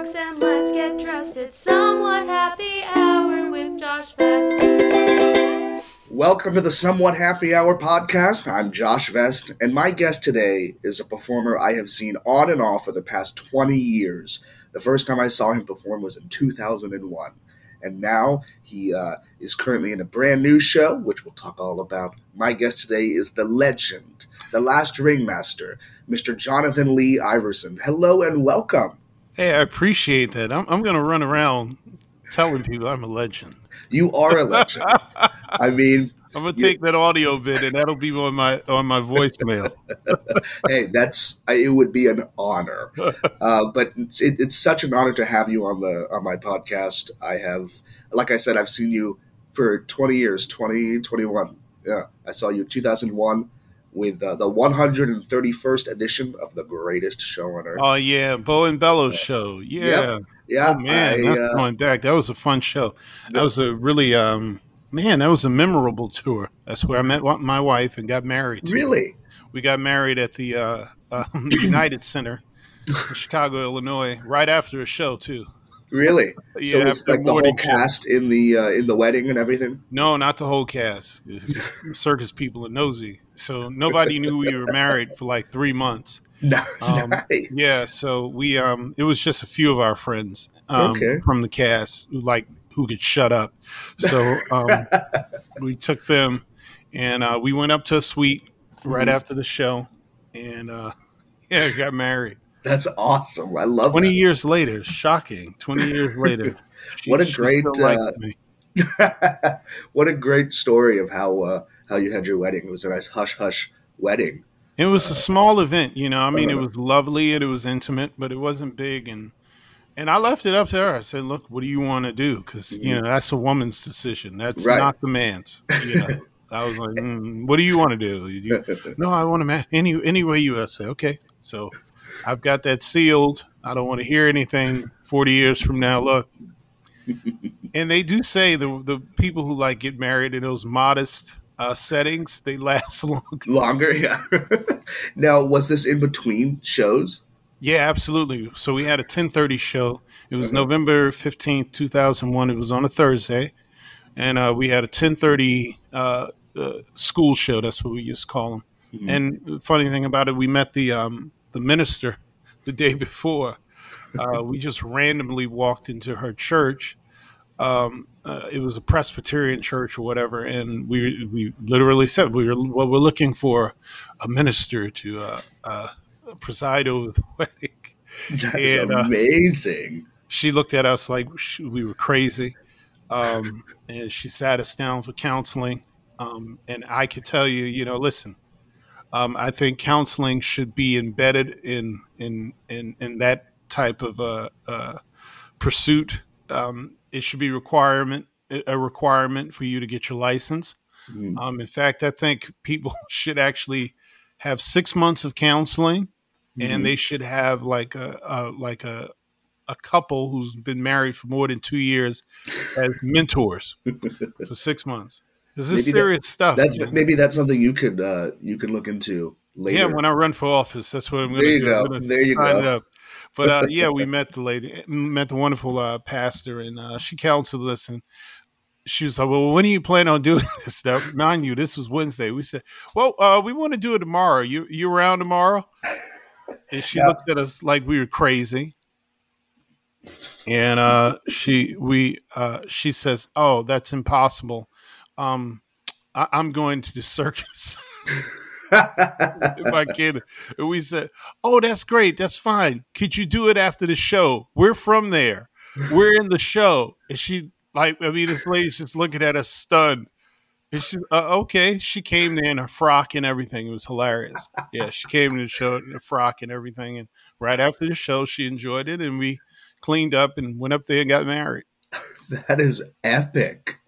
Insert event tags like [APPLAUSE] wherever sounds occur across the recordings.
and let's get dressed. It's somewhat happy hour with Josh Vest. Welcome to the Somewhat Happy Hour podcast. I'm Josh Vest, and my guest today is a performer I have seen on and off for the past 20 years. The first time I saw him perform was in 2001. And now he uh, is currently in a brand new show, which we'll talk all about. My guest today is the legend, the last ringmaster, Mr. Johnathan Lee Iverson. Hello and welcome. Hey, I appreciate that. I'm, I'm going to run around telling people I'm a legend. You are a legend. [LAUGHS] I mean, I'm gonna take that audio bit, and that'll be on my on my voicemail. [LAUGHS] hey, that's it. Would be an honor, [LAUGHS] uh, but it's, it, it's such an honor to have you on the on my podcast. I have, like I said, I've seen you for 20 years, 20, 21. Yeah, I saw you in 2001 with uh, the 131st edition of the greatest show on earth. Oh yeah, Bo and Bello's show. Yeah, Yep. Yeah, oh man, I, that's uh, going back. That was a fun show. That was a really um man. That was a memorable tour. That's where I met my wife and got married. too. really. we got married at the uh, uh, [CLEARS THROAT] United Center, in [LAUGHS] Chicago, Illinois, right after a show too. Really? so Yeah, it's after like the whole cast in the uh, in the wedding and everything. No, not the whole cast. [LAUGHS] Circus people are nosy, so nobody knew we were married for like three months. [LAUGHS] No, Um, nice. Yeah, so we um, it was just a few of our friends um, Okay. from the cast who like who could shut up. So um, [LAUGHS] we took them and uh, we went up to a suite right Mm-hmm. after the show, and uh, [LAUGHS] yeah, got married. That's awesome. I love Twenty that. years later, shocking. Twenty years later, she- What a great, uh, what a great story of how uh, how you had your wedding. It was a nice hush hush wedding. It was a small event, you know. I mean, it Uh-huh. was lovely and it was intimate, but it wasn't big. And and I left it up to her. I said, "Look, what do you want to do? Because you know that's a woman's decision. That's Right. not the man's." You know, [LAUGHS] I was like, mm, "What do you want to do?" You- [LAUGHS] no, I want to ma- any any way you. Say, okay. So I've got that sealed. I don't want to hear anything forty years from now. Look. [LAUGHS] And they do say the the people who like get married in those modest uh, settings they last [LAUGHS] longer. Longer, yeah. [LAUGHS] now, was this in between shows? Yeah, absolutely. So we had a 10:30 show. It was Okay. November 15th, 2001. It was on a Thursday. And uh, we had a 10:30 uh, uh, school show. That's what we used to call them. Mhm. And the funny thing about it, we met the um, the minister [LAUGHS] the day before. Uh, we just randomly walked into her church. Um, uh, it was a Presbyterian church or whatever, and we we literally said we were well, we're looking for a minister to uh, uh, preside over the [LAUGHS] wedding. That's And, uh, amazing. She looked at us like we were crazy, um, and she sat us down for counseling. Um, and I could tell you, you know, listen, um, I think counseling should be embedded in in in, in that type of uh, uh, pursuit. Um, it should be requirement a requirement for you to get your license. Mhm. Um, in fact, I think people [LAUGHS] should actually have six months of counseling, Mhm. and they should have like a, a like a a couple who's been married for more than two years [LAUGHS] as mentors for six months. This is Maybe that- serious stuff. That's man. maybe that's something you could uh, you could look into later. Yeah, when I run for office, that's what I'm going to do. go. There you go. But uh, yeah, we met the lady, met the wonderful uh, pastor, and uh, she counseled us. And she was like, "Well, when are you planning on doing [LAUGHS] this stuff?" Mind you, this was Wednesday. We said, "Well, uh, we want to do it tomorrow. You you around tomorrow?" And she Yeah. looked at us like we were crazy. And uh, she we uh, she says, "Oh, that's impossible. Um, I- I'm going to the circus." [LAUGHS] my kid. We said, Oh, that's great. That's fine. Could you do it after the show? We're from there. We're in the show. And she, like, I mean, this lady's just looking at us stunned. And she, uh, okay. She came there in a frock and everything. It was hilarious. Yeah, she came to the show in a frock and everything. And right after the show, she enjoyed it. And we cleaned up and went up there and got married. [LAUGHS] that is epic.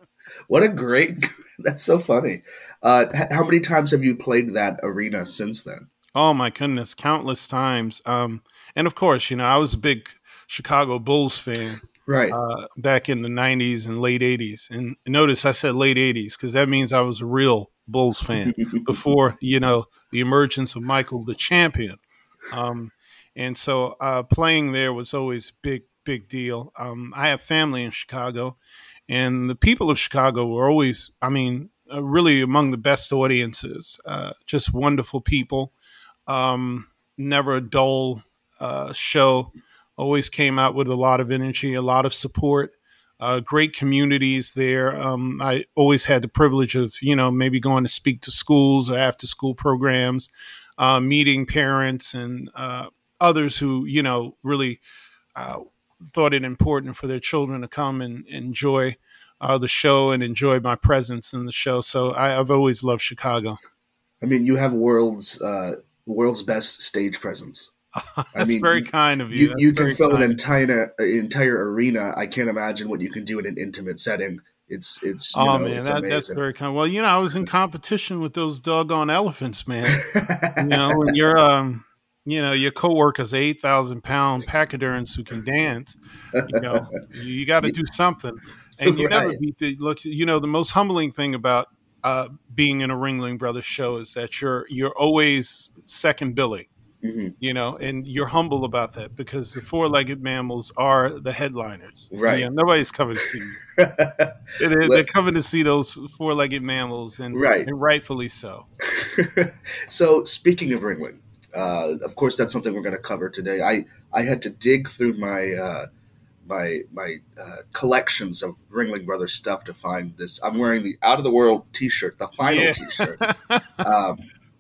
What a great! [LAUGHS] That's so funny. Uh, how many times have you played that arena since then? Oh my goodness, countless times. Um, and of course, you know, I was a big Chicago Bulls fan. Right. uh, back in the 90s and late 80s. And notice I said late 80s because that means I was a real Bulls fan [LAUGHS] before, you know, the emergence of Michael the champion. Um, and so uh, playing there was always a big, big deal. Um, I have family in Chicago, and the people of Chicago were always, I mean, uh, really among the best audiences. Uh, just wonderful people. Um, never a dull uh, show. Always came out with a lot of energy, a lot of support. Uh, great communities there. Um, I always had the privilege of, you know, maybe going to speak to schools or after school programs, uh, meeting parents and others who, you know, really thought it important for their children to come and enjoy uh, the show and enjoy my presence in the show. So I, have always loved Chicago. I mean, you have world's uh, world's best stage presence. [LAUGHS] That's I mean, very kind of you. You, you can fill an entire entire arena. I can't imagine what you can do in an intimate setting. It's it's oh know, man, it's that, that's very kind. Well, you know, I was in competition with those doggone elephants, man. you [LAUGHS] know, when you're um, you know, your coworker's eight thousand pound pachyderms who can dance. You know, you got to do something, and you [LAUGHS] right. never beat the look. You know, the most humbling thing about uh, being in a Ringling Brothers show is that you're you're always second Billy. Mm-hmm. You know, and you're humble about that because the four-legged mammals are the headliners. Right. You know, nobody's coming to see you. [LAUGHS] they're, they're, coming to see those four-legged mammals, and, right. and rightfully so. [LAUGHS] so, speaking of Ringling, uh, of course, that's something we're going to cover today. I I had to dig through my uh, my my uh, collections of Ringling Brothers stuff to find this. I'm wearing the Out of the World T-shirt, the final yeah. T-shirt. um,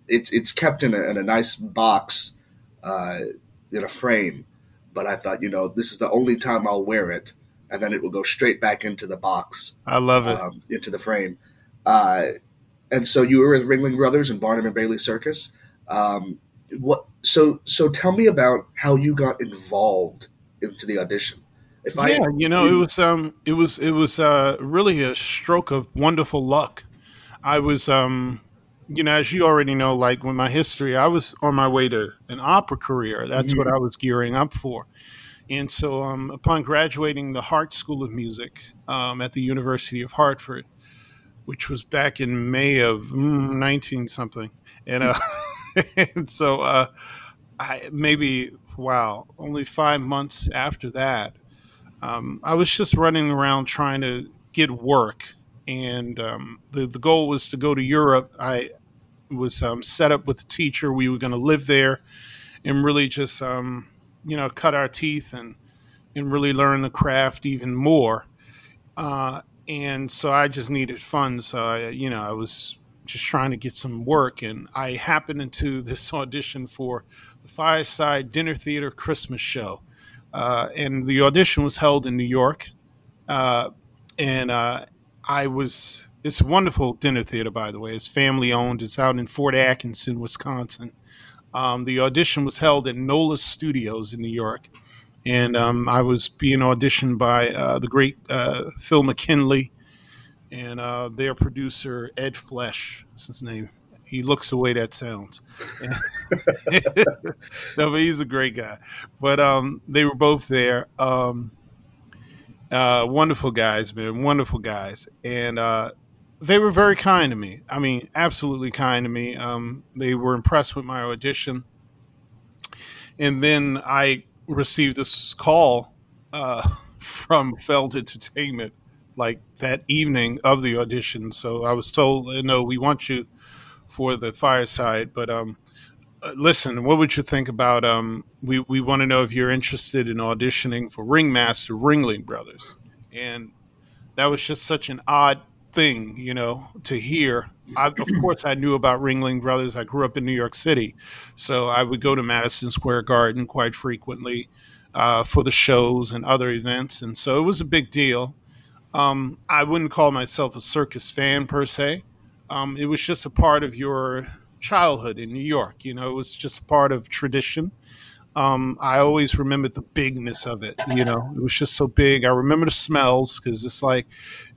it's it's kept in a, in a nice box uh, in a frame. But I thought, you know, this is the only time I'll wear it, and then it will go straight back into the box. I love it um, into the frame. Uh, and so you were with Ringling Brothers and Barnum and Bailey Circus. Um, what? So so tell me about how you got involved into the audition. If yeah, I, you know, it was um, it was it was uh, really a stroke of wonderful luck. I was um, you know, as you already know, like with my history, I was on my way to an opera career. That's mm-hmm. what I was gearing up for. And so, um, upon graduating the Hartt School of Music um, at the University of Hartford, which was back in May of mm, 19 something, and, uh, [LAUGHS] [LAUGHS] and so uh, I maybe wow, only five months after that, um, I was just running around trying to get work and um, the the goal was to go to Europe. I was um, set up with a teacher. We were going to live there and really just um, you know cut our teeth and and really learn the craft even more. Uh, and so I just needed funds. So I, you know, I was just trying to get some work, and I happened into this [LAUGHS] audition for the Fireside Dinner Theater Christmas Show. Uh, and the audition was held in New York. Uh, and uh, I was. It's a wonderful dinner theater, by the way. It's family owned. It's out in Fort Atkinson, Wisconsin. Um, the audition was held at NOLA Studios in New York, and um, I was being auditioned by uh, the great uh, Phil McKinley and uh, their producer Ed Flesh. Is his name? He looks the way that sounds. [LAUGHS] no, but he's a great guy. But um, they were both there. Um, uh, wonderful guys, man, wonderful guys, and uh, they were very kind to me. I mean, absolutely kind to me. Um, they were impressed with my audition, and then I received this call uh, [LAUGHS] from Feld Entertainment like that evening of the audition. So I was told, "No, we want you for the fireside, but um, uh, listen, what would you think about um, we we want to know if you're interested in auditioning for Ringmaster Ringling Brothers, and that was just such an odd thing, you know, to hear. I, of [CLEARS THROAT] course, I knew about Ringling Brothers. I grew up in New York City, so I would go to Madison Square Garden quite frequently uh, for the shows and other events, and so it was a big deal. Um, I wouldn't call myself a circus fan per se. Um, it was just a part of your childhood in New York. You know, it was just part of tradition. Um, I always remembered the bigness of it. You know, it was just so big. I remember the smells because it's like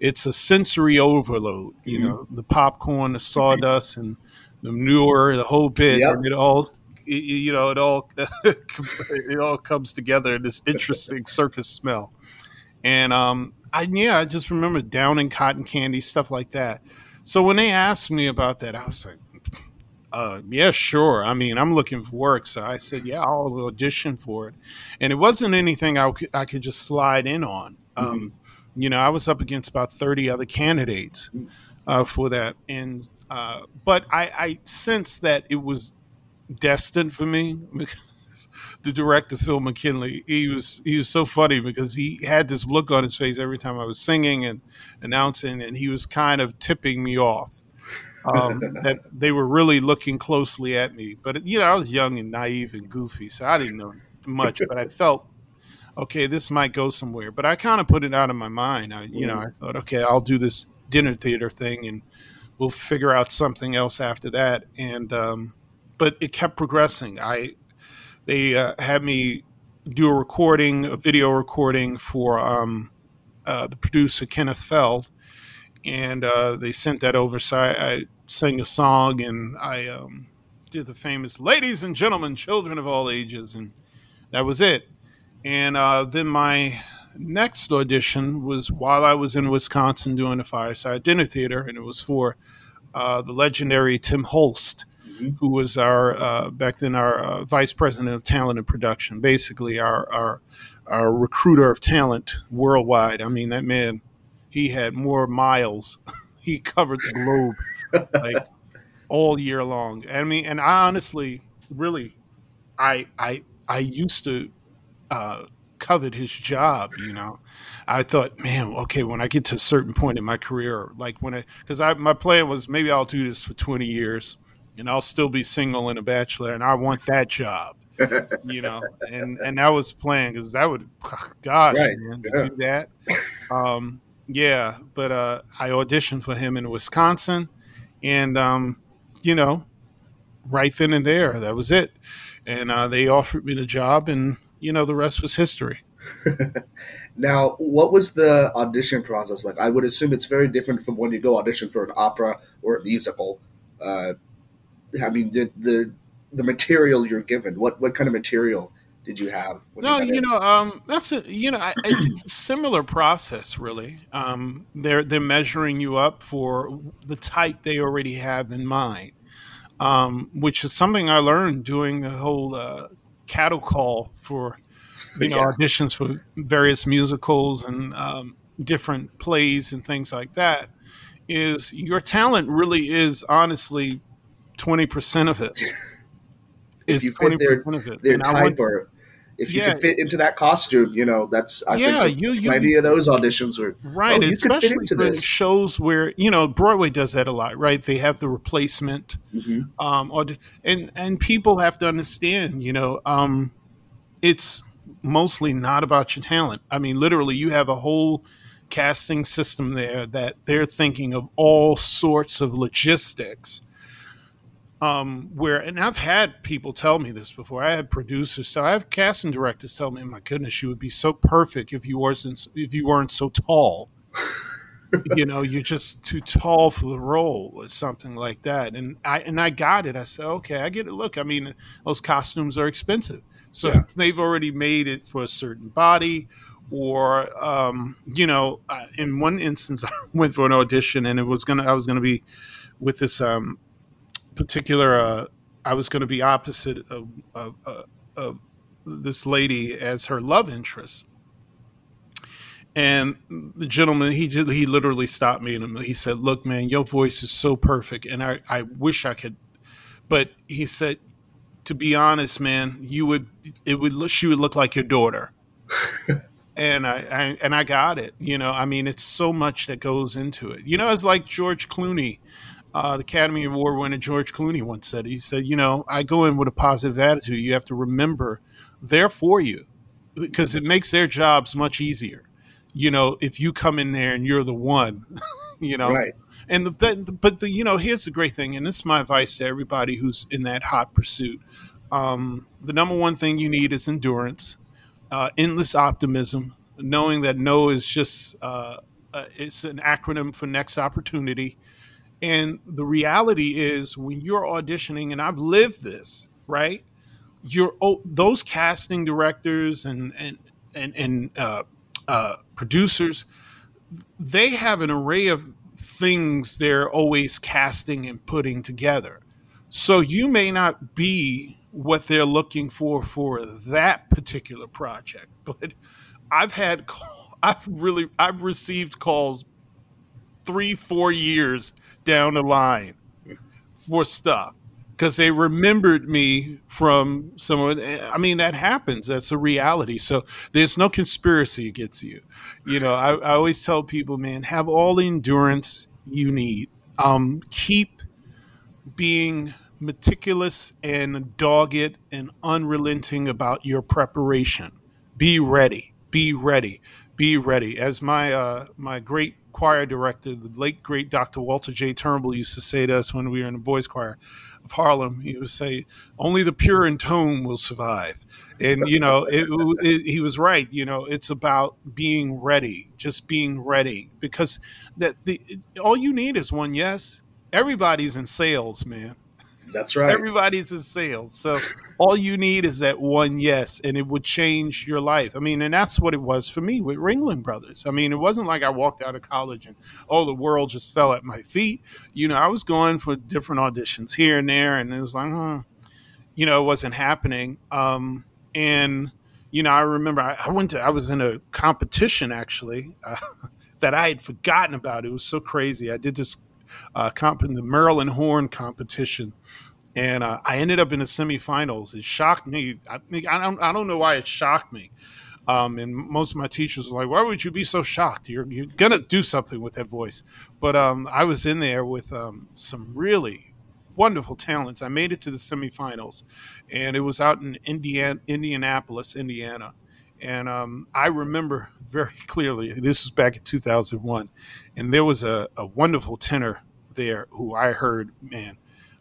it's a sensory overload. You mm-hmm. know, the popcorn, the sawdust, and the manure, the whole bit, yep. it all. It, you know, it all [LAUGHS] it all comes together in this interesting circus smell. And um, I yeah, I just remember downing cotton candy, stuff like that. So when they asked me about that, I was like, uh, yeah, sure. I mean, I'm looking for work. So I said, yeah, I'll audition for it. And it wasn't anything I could, I could just slide in on. Um, you know, I was up against about 30 other candidates uh, for that. And, uh, but I, I sensed that it was destined for me [LAUGHS] because the director, Phil McKinley, he was, he was so funny because he had this look on his face every time I was singing and announcing, and he was kind of tipping me off. um, [LAUGHS] that they were really looking closely at me. But you know, I was young and naive and goofy, so I didn't know much. But I felt okay, this might go somewhere. But I kind of put it out of my mind. I, you know, I thought, okay, I'll do this dinner theater thing, and we'll figure out something else after that. And um, but it kept progressing. I they uh, had me do a recording, a video recording for um, uh, the producer Kenneth Feld, and uh, they sent that over. So I, I sang a song, and I um, did the famous "Ladies and gentlemen, children of all ages," and that was it. And uh, then my next audition was while I was in Wisconsin doing a fireside dinner theater, and it was for uh, the legendary Tim Holst, who was our uh, back then our uh, vice president of talent and production, basically our, our our recruiter of talent worldwide. I mean, that man, he had more miles. [LAUGHS] he covered the globe like all year long. I mean, and I honestly, really, I I I used to uh, covet his job. You know, I thought, man, okay, when I get to a certain point in my career, like when I, because I my plan was maybe I'll do this for twenty years, and I'll still be single and a bachelor, and I want that job. [LAUGHS] you know, and and that was planned because that would, gosh, Right, man, yeah. do that. Um, yeah, but uh, I auditioned for him in Wisconsin, and um, you know, right then and there, that was it. And uh, they offered me the job, and you know, the rest was history. [LAUGHS] Now, what was the audition process like? I would assume it's very different from when you go audition for an opera or a musical. Uh, I mean, the the the material you're given. What what kind of material did you have? No, got you know, um, that's a you know, I, it's a similar process, really. Um, they're they're measuring you up for the type they already have in mind, um, which is something I learned doing the whole uh, cattle call for you know Yeah. auditions for various musicals and um, different plays and things like that. Is your talent really is honestly twenty percent of it? [LAUGHS] If you fit their- their type or if you Yeah. could fit into that costume, you know, that's I Yeah, think you- you- plenty of those auditions were Right, Oh, you could fit especially into this. shows where you know Broadway does that a lot, right? They have the replacement, Mhm. um, or and and people have to understand, you know, um, it's mostly not about your talent. I mean, literally, you have a whole casting system there that they're thinking of all sorts of logistics. Um, where and I've had people tell me this before. I had producers tell, I have casting directors tell me, "My goodness, you would be so perfect if you wasn't if you weren't so tall." you know, you're just too tall for the role or something like that. And I and I got it. I said, okay, I get it. Look, I mean, those costumes are expensive, so Yeah. they've already made it for a certain body. Or, um, you know, uh, in one instance, [LAUGHS] I went for an audition, and it was gonna, I was gonna be with this um, particular, uh, I was gonna be opposite of, of, of, of this lady as her love interest. And the gentleman, he just, he literally stopped me and he said, "Look, man, your voice is so perfect, and I, I wish I could." But he said, "To be honest, man, you would it would look, she would look like your daughter." [LAUGHS] and I, I and I got it. You know, I mean, it's so much that goes into it. You know, it's like George Clooney, uh, the Academy Award winner George Clooney once said. He said, "You know, I go in with a positive attitude. You have to remember they're for you because it makes their jobs much easier." you know, if you come in there and you're the one, [LAUGHS] you know, right. and the, but the, you know, here's the great thing, and this is my advice to everybody who's in that hot pursuit. Um, the number one thing you need is endurance, uh, endless optimism, knowing that no is just uh, uh, it's an acronym for next opportunity. And the reality is, when you're auditioning, and I've lived this, right? You're oh, those casting directors and and and and uh, uh, producers, they have an array of things they're always casting and putting together. So you may not be what they're looking for for that particular project, [LAUGHS] but I've had, I've really, I've received calls three, four years down the line for stuff because they remembered me from someone. I mean, that happens. That's a reality. So there's no conspiracy against you. You know, I, I always tell people, man, have all the endurance you need. Um, keep being meticulous and dogged and unrelenting about your preparation. Be ready. Be ready. Be ready. As my uh, my great choir director, the late great Dr. Walter J. Turnbull used to say to us when we were in the boys' choir of Harlem, he would say, "Only the pure in tone will survive." And you know, it, it, he was right. You know, it's about being ready, just being ready, because that the all you need is one yes. Everybody's in sales, man. That's right. Everybody's in sales. So all you need is that one yes, and it would change your life. I mean, and that's what it was for me with Ringling Brothers. I mean, it wasn't like I walked out of college and, oh, the world just fell at my feet. You know, I was going for different auditions here and there, and it was like, hmm, you know, it wasn't happening. Um, and, you know, I remember I, I, went to, I was in a competition actually uh, [LAUGHS] that I had forgotten about. It was so crazy. I did this uh, comp in the Marilyn Horne competition and uh, I ended up in the semifinals. It shocked me. I, I don't I don't know why it shocked me. Um, and most of my teachers were like, "Why would you be so shocked? You're you're gonna do something with that voice." But um, I was in there with um, some really wonderful talents. I made it to the semifinals, and it was out in Indiana, Indianapolis, Indiana. And um, I remember very [LAUGHS] clearly. This was back in 2001, and there was a, a wonderful tenor there who I heard, man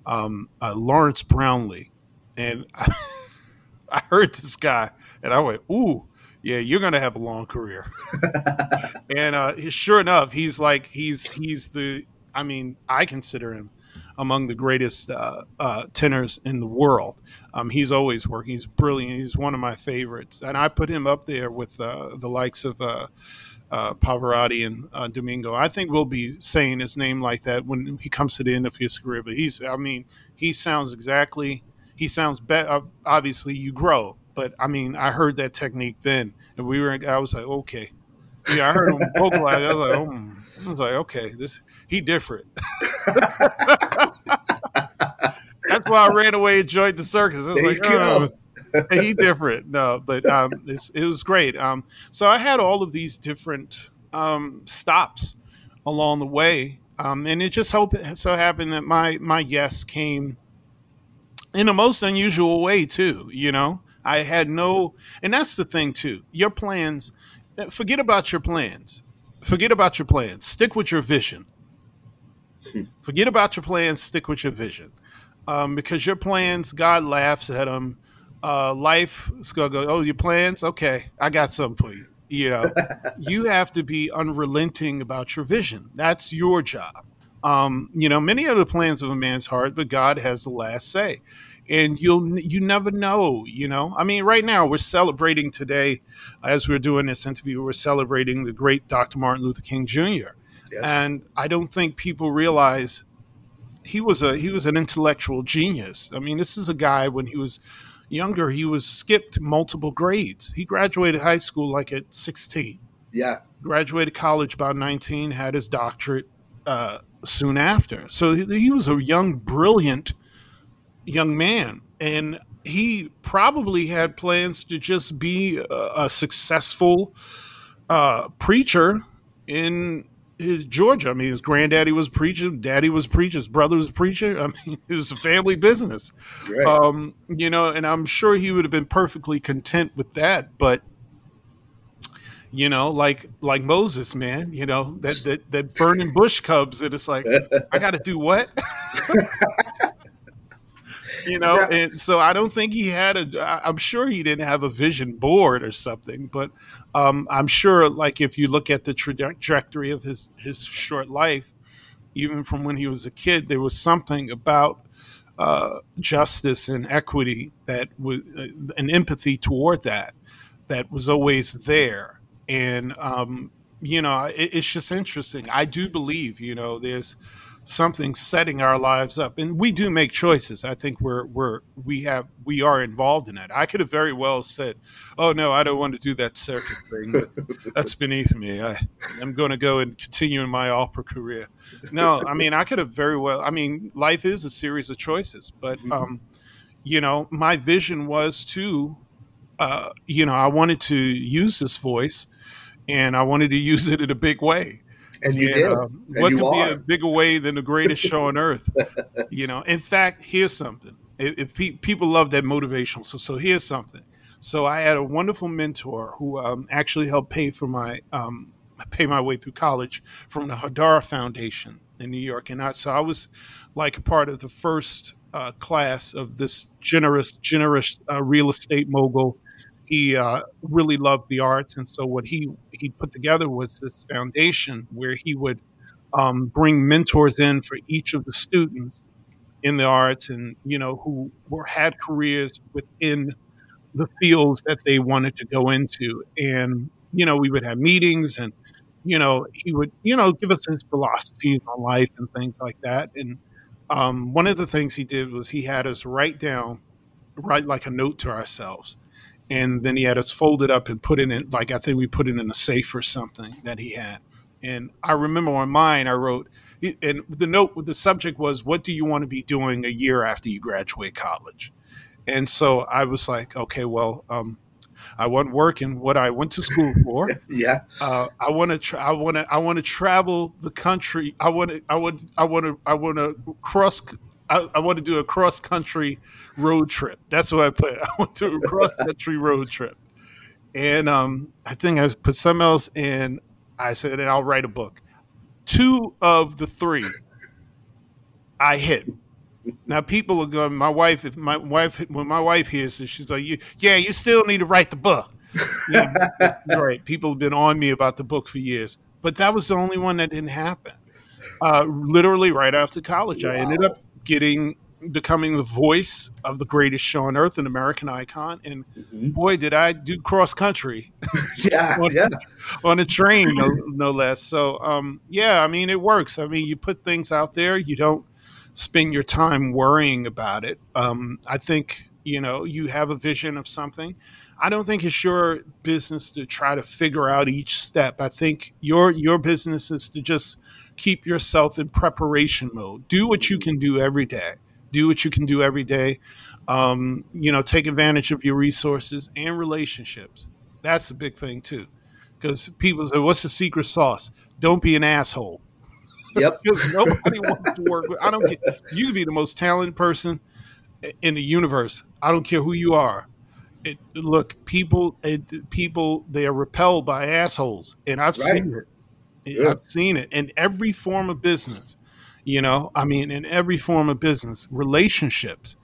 um, uh, Lawrence Brownlee, and I, [LAUGHS] I, heard this guy, and I went, "Ooh, yeah, you're gonna have a long career." [LAUGHS] and uh, sure enough, he's like he's he's the. I mean, I consider him among the greatest uh, uh, tenors in the world. Um, he's always working. He's brilliant. He's one of my favorites, and I put him up there with uh, the likes of uh, uh, Pavarotti and uh, Domingo. I think we'll be saying his name like that when he comes to the end of his career. But he's, I mean, he sounds exactly, he sounds better. Obviously, you grow, but I mean, I heard that technique then, and we were, I was like, okay. Yeah, I heard him vocalize. I was like, oh, I was like, okay, this he different. [LAUGHS] That's why I ran away and joined the circus. I was there like, oh, [LAUGHS] he different. No, but um, it was great. Um, so I had all of these different um, stops along the way, um, and it just hope, so happened that my my yes came in a most unusual way too. You know, I had no, and that's the thing too. Your plans, forget about your plans. Forget about your plans. Stick with your vision. Forget about your plans. Stick with your vision. Um, because your plans, God laughs at them uh, life is gonna go. Oh, your plans? Okay, I got something for you. You know, [LAUGHS] you have to be unrelenting about your vision. That's your job. Um, you know, many are the plans of a man's heart, but God has the last say. And you'll you never know. You know, I mean, right now we're celebrating today, as we're doing this interview, we're celebrating the great Dr. Martin Luther King Jr. Yes. And I don't think people realize he was a he was an intellectual genius. I mean, this is a guy when he was younger, he was skipped multiple grades. He graduated high school like at 16. Yeah. Graduated college about 19, had his doctorate uh, soon after. So he, he was a young, brilliant young man. And he probably had plans to just be a, a successful uh, preacher in his Georgia. I mean, his granddaddy was preaching, daddy was preacher, his brother was preacher. I mean, [LAUGHS] it was a family business. Right. Um, you know, and I'm sure he would have been perfectly content with that, but you know, like like Moses, man, you know, that that, that burning bush cubs, and it's like, I gotta do what? [LAUGHS] you know yeah. and so i don't think he had a i'm sure he didn't have a vision board or something but um, i'm sure like if you look at the trajectory of his his short life even from when he was a kid there was something about uh, justice and equity that was uh, an empathy toward that that was always there and um, you know it, it's just interesting i do believe you know there's something setting our lives up. And we do make choices. I think we're we're we have we are involved in that. I could have very well said oh no i don't want to do that circus thing that's beneath me. I, i'm going to go and continue in my opera career. No i mean i could have very well i mean life is a series of choices but Mm-hmm. um you know my vision was to uh you know i wanted to use this voice and i wanted to use it in a big way And you and, did. um, And what you could be a bigger way than the greatest [LAUGHS] show on earth? You know, in fact, here's something. If, if pe- people love that motivational, so so here's something. So I had a wonderful mentor who um, actually helped pay for my um, pay my way through college from the Hadara Foundation in New York, and I, so I was like a part of the first uh, class of this generous, generous uh, real estate mogul. He uh, really loved the arts, and so what he he put together was this foundation where he would um, bring mentors in for each of the students in the arts, and you know who were had careers within the fields that they wanted to go into, and you know we would have meetings, and you know he would you know give us his philosophies on life and things like that, and um, one of the things he did was he had us write down, write like a note to ourselves and then he had us fold it up and put it in like I think we put it in a safe or something that he had. And I remember on mine I wrote and the note with the subject was what do you want to be doing a year after you graduate college? And so I was like, okay, well, um, I want work in what I went to school for. [LAUGHS] Yeah. Uh, I want to. Tra- I want to. I want to travel the country. I want to. I would. I want to. I want to cross. I, I want to do a cross country road trip. That's what I put. [LAUGHS] I want to do a cross country road trip. And um, I think I put something else in. I said, and I'll write a book. Two of the three, I hit. Now people are going. My wife, if my wife, when my wife hears this, she's like, "You, yeah, you still need to write the book." Yeah, [LAUGHS] right. People have been on me about the book for years, but that was the only one that didn't happen. Uh, literally, right after college, I ended up getting becoming the voice of the greatest show on earth, an American icon, and Mhm. boy, did I do cross country [LAUGHS] Yeah. [LAUGHS] on, Yeah. on a train, no, no less. So, um, yeah, I mean, it works. I mean, you put things out there, you don't spend your time worrying about it. Um, I think, you know, you have a vision of something. I don't think it's your business to try to figure out each step. I think your your business is to just keep yourself in preparation mode. Do what you can do every day. Do what you can do every day. Um, you know, take advantage of your resources and relationships. That's a big thing too, because people say, "What's the secret sauce?" Don't be an asshole. Yep. [LAUGHS] Because nobody wants to work with. I don't care. You could be the most talented person in the universe. I don't care who you are. It, look, people, it, people, they are repelled by assholes, and I've Right. seen it. Yeah. I've seen it in every form of business. You know, I mean, in every form of business, relationships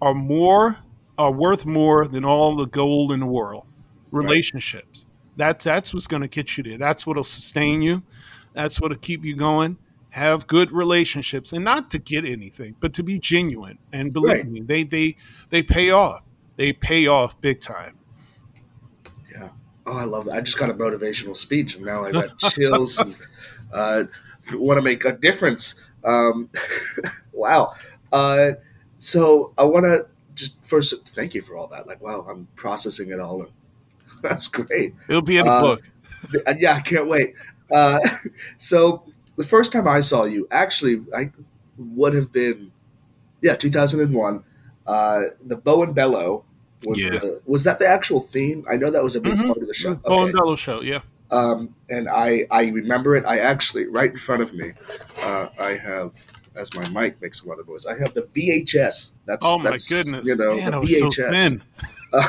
are more are worth more than all the gold in the world. Relationships. That's that's what's going to get you there. That's what'll sustain you. That's what'll keep you going. Have good relationships, and not to get anything, but to be genuine. And believe Right. me, they they they pay off. They pay off big time. Oh, I love that. I just got a motivational speech, and now I got [LAUGHS] chills. and, uh, want to make a difference. Um, [LAUGHS] wow. Uh, so I want to just first thank you for all that. Like, wow, I'm processing it all. [LAUGHS] That's great. It'll be in the Uh, book. Yeah, I can't wait. Uh, so the first time I saw you, actually, I would have been, yeah, 2001. Uh, the Bo and Bello was Yeah. the was that the actual theme? I know that was a big Mhm. part of the show. Paul Okay. Bello show, yeah. Um, and I I remember it. I actually right in front of me, uh, I have as my mic makes a lot of noise. I have the VHS. That's Oh my that's, goodness! You know Man, the was so VHS. [LAUGHS] Uh,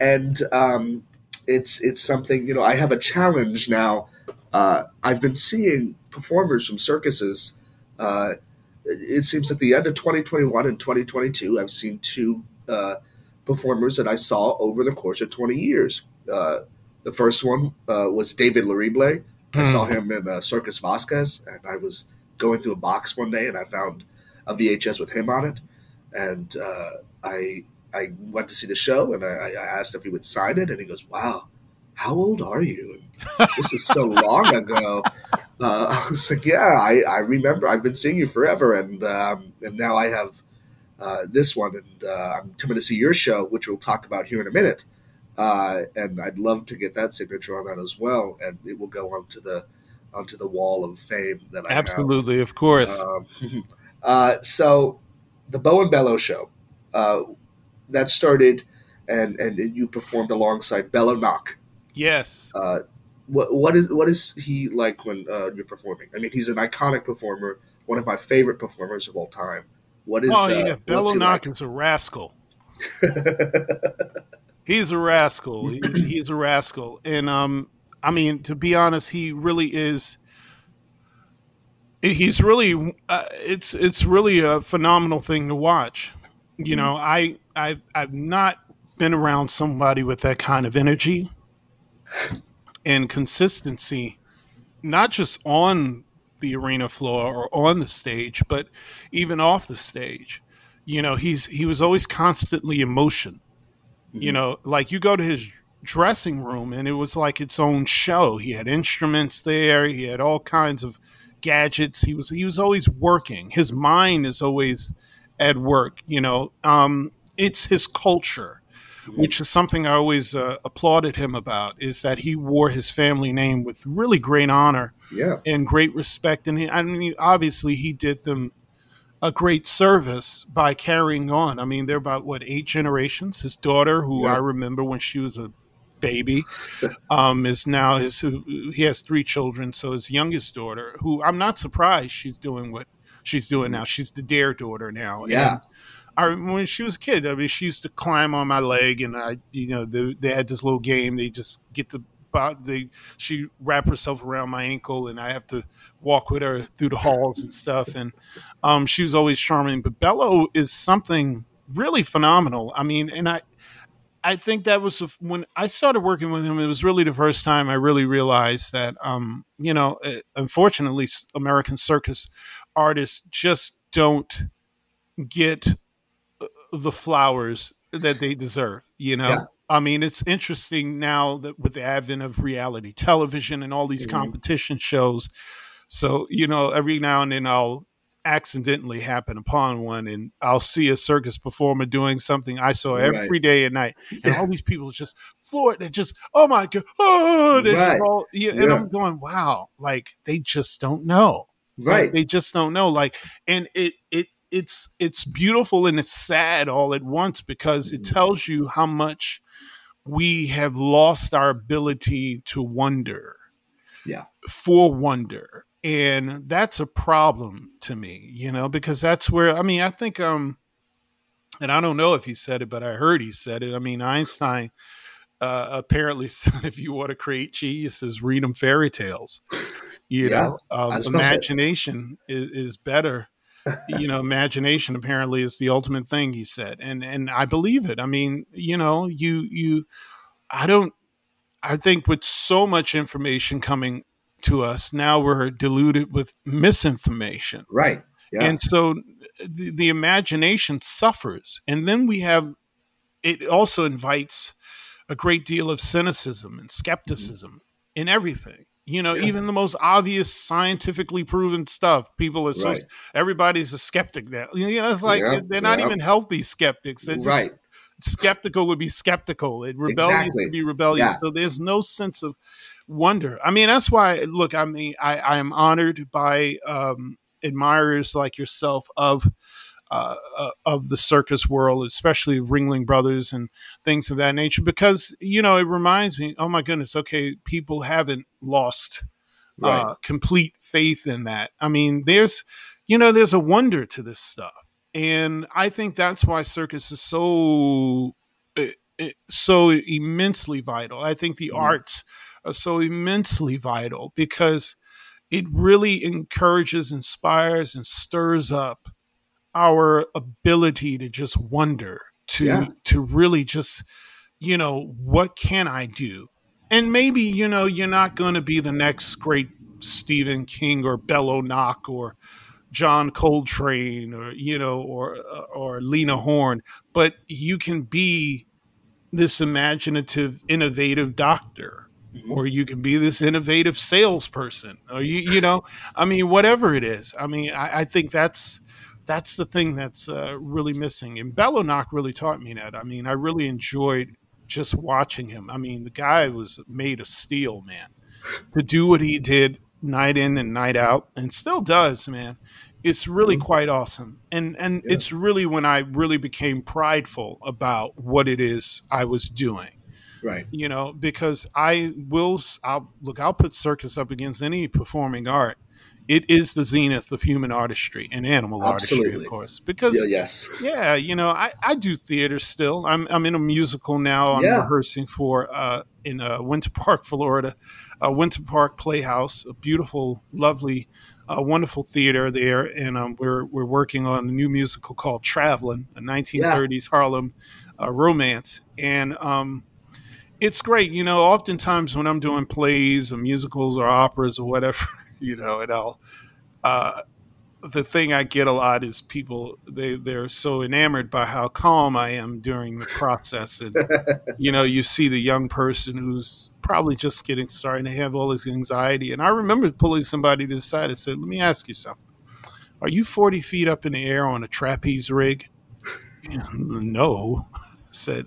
and um, it's it's something you know. I have a challenge now. Uh, I've been seeing performers from circuses. Uh, it seems at the end of 2021 and 2022, I've seen two uh, performers that I saw over the course of 20 years. Uh, the first one uh, was David Larible. I saw him in uh, Circus Vazquez, and I was going through a box one day and I found a VHS with him on it, and uh, I I went to see the show and I, I asked if he would sign it, and he goes, "Wow, how old are you?" And this is so [LAUGHS] long ago. uh, I was like, yeah, I, I remember. I've been seeing you forever, and um, and now I have uh, this one, and uh, I'm coming to see your show, which we'll talk about here in a minute. Uh, and I'd love to get that signature on that as well, and it will go onto the onto the wall of fame that I absolutely, have. of course. Um, [LAUGHS] uh, so, the Bo and Bello show uh, that started, and and you performed alongside Bello Nock. Yes. Uh, what what is what is he like when uh, you're performing? I mean, he's an iconic performer, one of my favorite performers of all time. What is? Oh yeah, uh, Bello like? is a rascal. [LAUGHS] he's a rascal. He's, he's, a rascal, and um, I mean, to be honest, he really is. He's really, uh, it's it's really a phenomenal thing to watch. You know, I I I've not been around somebody with that kind of energy and consistency, not just on the arena floor or on the stage, but even off the stage. You know, he's he was always constantly in motion. Mm-hmm. You know, like you go to his dressing room and it was like its own show. He had instruments there, he had all kinds of gadgets. He was he was always working. His mind is always at work, you know. Um it's his culture which is something I always uh, applauded him about, is that he wore his family name with really great honor yeah. and great respect. And he, I mean, obviously, he did them a great service by carrying on. I mean, they're about what eight generations. His daughter, who yeah. I remember when she was a baby, um, is now his. He has three children, so his youngest daughter, who I'm not surprised she's doing what she's doing now. She's the Dare daughter now. Yeah. And, When she was a kid, I mean, she used to climb on my leg, and I, you know, they, they had this little game. They just get the, they, she wrap herself around my ankle, and I have to walk with her through the halls and stuff. And um, she was always charming. But Bello is something really phenomenal. I mean, and I, I think that was when I started working with him. It was really the first time I really realized that, um, you know, uh, unfortunately, American circus artists just don't get the flowers that they deserve. You know, yeah. I mean, it's interesting now that with the advent of reality television and all these mm-hmm. competition shows. So you know, every now and then I'll accidentally happen upon one and I'll see a circus performer doing something I saw every right. day and night. And yeah. all these people just floor it. They just, oh my God. [LAUGHS] Oh, right. all, yeah, and I'm going, wow, like they just don't know. Right. Like, they just don't know. Like, and it, it, it's it's beautiful and it's sad all at once because it mm-hmm. tells you how much we have lost our ability to wonder. Yeah. For wonder. And that's a problem to me, you know, because that's where I mean, I think um and I don't know if he said it, but I heard he said it. I mean, Einstein uh, apparently [LAUGHS] said if you want to create geniuses, read them fairy tales. You yeah, know, um, imagination is, is better you know imagination apparently is the ultimate thing he said. And and i believe it. I mean you know you you i don't i think with so much information coming to us now we're diluted with misinformation. Right. Yeah. and so the, the imagination suffers. And then we have it also invites a great deal of cynicism and skepticism mm-hmm. in everything you know, yeah. even the most obvious scientifically proven stuff, people are so right. everybody's a skeptic now. You know, it's like yeah. they're not yeah. even healthy skeptics. They're just right. skeptical would be skeptical. It rebellious exactly. would be rebellious. So there's no sense of wonder. I mean, that's why look, I mean, I, I am honored by um admirers like yourself of uh, uh, of the circus world, especially Ringling Brothers and things of that nature, because you know it reminds me. Oh my goodness! Okay, people haven't lost uh, right. uh, complete faith in that. I mean, there's you know there's a wonder to this stuff, and I think that's why circus is so eh, eh, so immensely vital. I think the mm-hmm. arts are so immensely vital because it really encourages, inspires, and stirs up our ability to just wonder to yeah. to really just you know what can i do and maybe you know you're not going to be the next great stephen king or bello nock or john coltrane or you know or or lena horne but you can be this imaginative innovative doctor Mhm. or you can be this innovative salesperson, or you you know, I mean, whatever it is. I mean, I, I think that's that's the thing that's uh, really missing. And Bello Nock really taught me that. I mean, I really enjoyed just watching him. I mean, the guy was made of steel, man. To do what he did night in and night out, and still does, man. It's really Mhm. quite awesome. And and Yeah. it's really when I really became prideful about what it is I was doing Right. you know, because I will, I'll look, I'll put circus up against any performing art. It is the zenith of human artistry and animal artistry, of course. Because Yeah, yes. yeah, you know, I, I do theater still. I'm I'm in a musical now. I'm Yeah. rehearsing for uh, in uh, Winter Park, Florida, uh, Winter Park Playhouse, a beautiful, lovely, uh, wonderful theater there, and um, we're we're working on a new musical called Traveling, a 1930s Harlem uh, romance, and um, it's great. You know, oftentimes when I'm doing plays or musicals or operas or whatever, you know, and I'll. Uh, the thing I get a lot is people they they're so enamored by how calm I am during the process, and [LAUGHS] you know you see the young person who's probably just getting started and they have all this anxiety. And I remember pulling somebody to the side and said, "Let me ask you something. Are you forty feet up in the air on a trapeze rig?" [LAUGHS] no, I [LAUGHS] said.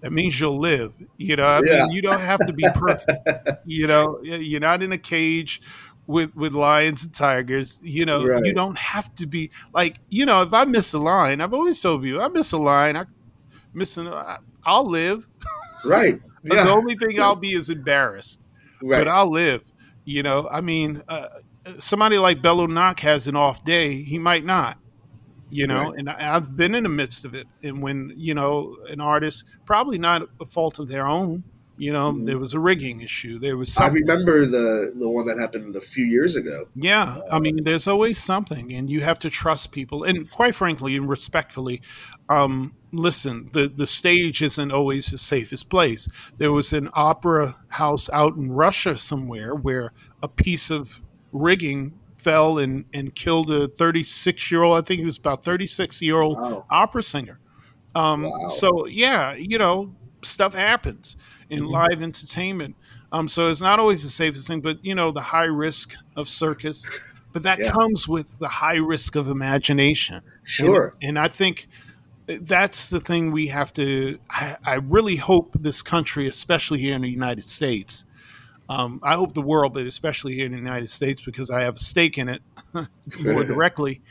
That means you'll live. You know, I Yeah. mean, you don't have to be perfect. you know, you're not in a cage with with lions and tigers. You know, Right. you don't have to be like you know. If I miss a line, I've always told you, I miss a line, I miss an, I- I'll live. Right. [LAUGHS] The only thing I'll be is embarrassed, Right. but I'll live. You know, I mean, uh, somebody like Bello Nock has an off day, he might not. You know, Right. and I, I've been in the midst of it. And when you know an artist, probably not a fault of their own. You know, Mhm. there was a rigging issue. There was I remember the the one that happened a few years ago. Yeah, I mean, there's always something, and you have to trust people. And quite frankly and respectfully, um, listen, the the stage isn't always the safest place. There was an opera house out in Russia somewhere where a piece of rigging fell and and killed a 36 year old. I think he was about 36 year old Wow. opera singer. Um, Wow. So yeah, you know, stuff happens in Mhm. live entertainment. Um, so it's not always the safest thing, but you know, the high risk of circus, but that Yeah. comes with the high risk of imagination. Sure. And, and I think that's the thing we have to. I, I really hope this country, especially here in the United States, um, I hope the world, but especially here in the United States, because I have a stake in it [LAUGHS] more [LAUGHS] directly,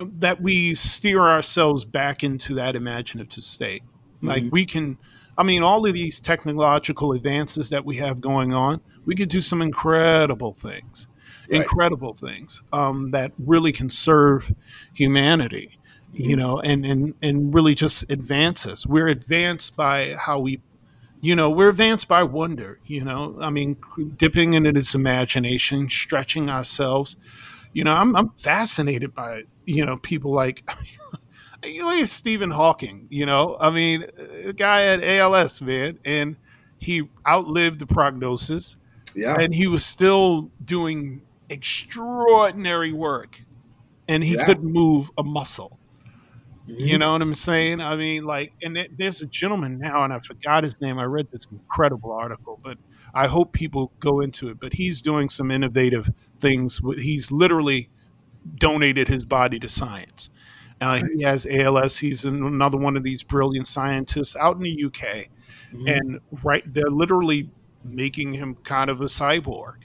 that we steer ourselves back into that imaginative state. Like Mhm. we can, I mean, all of these technological advances that we have going on, we could do some incredible things, Right. incredible things um, that really can serve humanity, you know, and, and, and really just advance us. We're advanced by how we you know we're advanced by wonder you know i mean dipping into this imagination stretching ourselves you know i'm, I'm fascinated by you know people like [LAUGHS] at stephen hawking you know i mean a guy had als man and he outlived the prognosis Yeah. and he was still doing extraordinary work and he Yeah. couldn't move a muscle Mhm. you know what I'm saying? I mean, like, and it, there's a gentleman now, and I forgot his name. I read this incredible article, but I hope people go into it. But he's doing some innovative things. He's literally donated his body to science. Uh, he has ALS. He's another one of these brilliant scientists out in the UK, Mhm. and right, they're literally making him kind of a cyborg,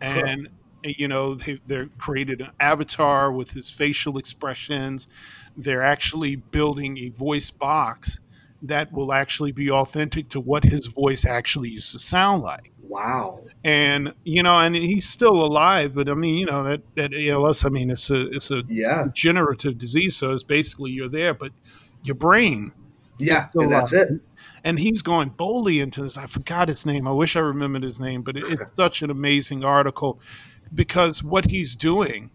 and you know they, they're created an avatar with his facial expressions. They're actually building a voice box that will actually be authentic to what his voice actually used to sound like. Wow. And you know, and he's still alive, but I mean, you know, that that ALS, I mean, it's a it's a Yeah. degenerative disease, so it's basically you're there, but your brain Yeah. That's alive. it. and he's going boldly into this. I forgot his name. I wish I remembered his name, but it, it's [LAUGHS] such an amazing article because what he's doing,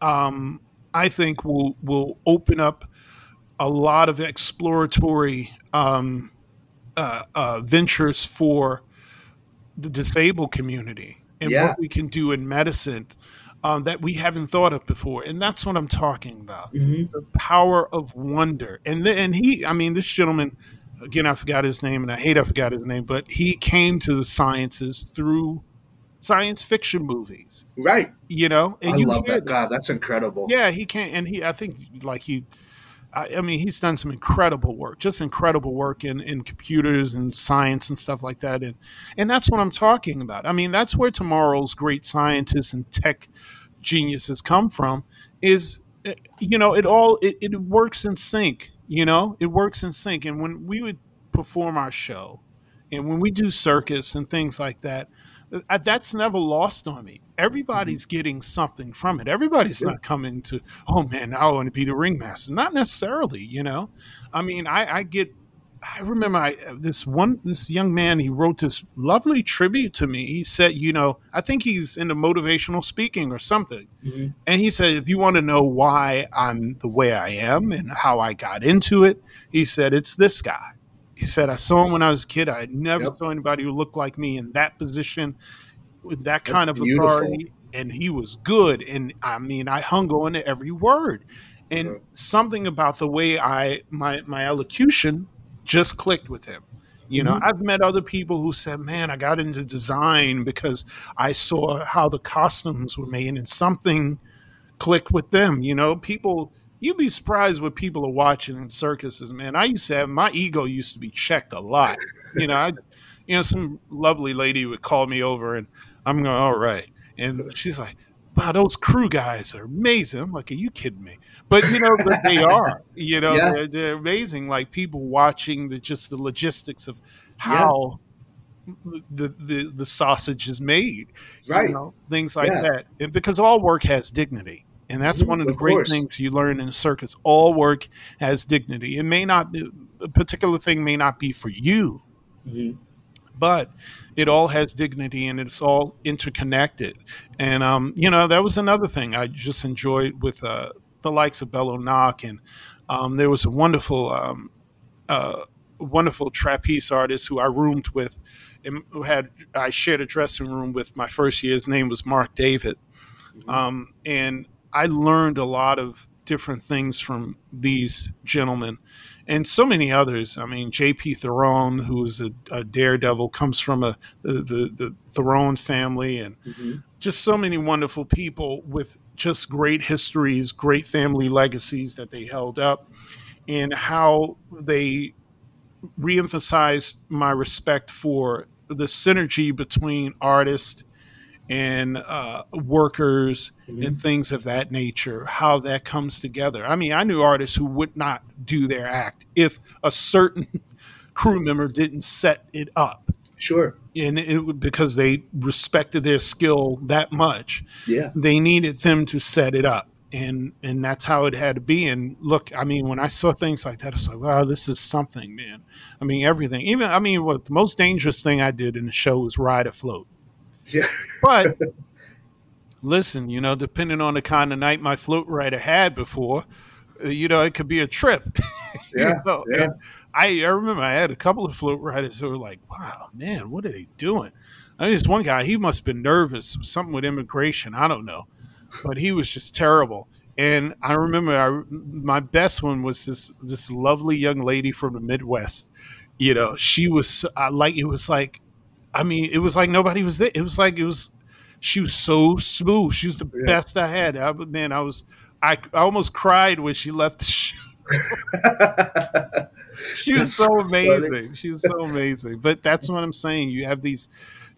um, I think, will will open up a lot of exploratory um, uh, uh, ventures for the disabled community and Yeah. what we can do in medicine um, that we haven't thought of before. And that's what I'm talking about Mhm. the power of wonder. And then, and he, I mean, this gentleman, again, I forgot his name, and I hate I forgot his name, but he came to the sciences through science fiction movies, Right. you know. And I you love that. God, that's incredible. Yeah, he can't, and he. I think like he. I, I mean, he's done some incredible work, just incredible work in, in computers and science and stuff like that, and and that's what I'm talking about. I mean, that's where tomorrow's great scientists and tech geniuses come from. Is eh, you know, it all it, it works in sync. You know, it works in sync. And when we would perform our show, and when we do circus and things like that, Uh, that's never lost on me. Everybody's mm-hmm. getting something from it. Everybody's Yeah. not coming to, oh man, I want to be the ringmaster. Not necessarily, you know. I mean, I, I get. I remember I, uh, this one this young man. He wrote this lovely tribute to me. He said, you know, I think he's into motivational speaking or something. Mhm. And he said, if you want to know why I'm the way I am and how I got into it, he said, it's this guy. He said, I saw him when I was a kid. I never Yep. saw anybody who looked like me in that position with that kind of beautiful. authority. And he was good. And I mean, I hung on to every word. And Yeah. something about the way I, my, my elocution just clicked with him. You know, Mhm. I've met other people who said, "Man, I got into design because I saw how the costumes were made, and something clicked with them." You know, people. You'd be surprised what people are watching in circuses, man. I used to have my ego used to be checked a lot. You know, I, you know, some lovely lady would call me over, and I'm going, "All right," and she's like, "Wow, those crew guys are amazing." I'm like, "Are you kidding me?" But you know, but they are. You know, Yeah. they're, they're amazing. Like people watching the just the logistics of how the, the the sausage is made, right? you know, things like Yeah. that. And because all work has dignity, and that's Mhm, one of the of great course. things you learn in a circus. All work has dignity. It may not be, a particular thing may not be for you, Mhm. but it all has dignity and it's all interconnected. And um, you know, that was another thing I just enjoyed with uh, the likes of Bello Nock, and um, there was a wonderful, um, uh, wonderful trapeze artist who I roomed with, and who had I shared a dressing room with my first year. His name was Mark David, um, and I learned a lot of different things from these gentlemen and so many others. I mean, J.P. Theron, who is a, a daredevil, comes from a the, the, the Theron family, and Mhm. just so many wonderful people with just great histories, great family legacies that they held up, and how they reemphasized my respect for the synergy between artists and uh, workers Mhm. and things of that nature, how that comes together. I mean, I knew artists who would not do their act if a certain [LAUGHS] crew member didn't set it up. Sure. And it because they respected their skill that much, Yeah. they needed them to set it up. And and that's how it had to be. And look, I mean, when I saw things like that, I was like, wow, this is something, man. I mean, everything. Even I mean, what the most dangerous thing I did in the show was ride a float. Yeah. But [LAUGHS] listen, you know, depending on the kind of night my float rider had before, uh, you know, it could be a trip. [LAUGHS] you Yeah, know? yeah. I, I remember I had a couple of float riders who were like, wow, man, what are they doing? I mean, this one guy, he must have been nervous, something with immigration. I don't know. But he was just terrible. And I remember I, my best one was this this lovely young lady from the Midwest. You know, she was I like it was like, I mean, it was like nobody was there. It was like it was she was so smooth. She was the Yeah. best I had. I, man, I was I, I almost cried when she left the show. [LAUGHS] She was so amazing. She was so amazing. But that's what I'm saying. You have these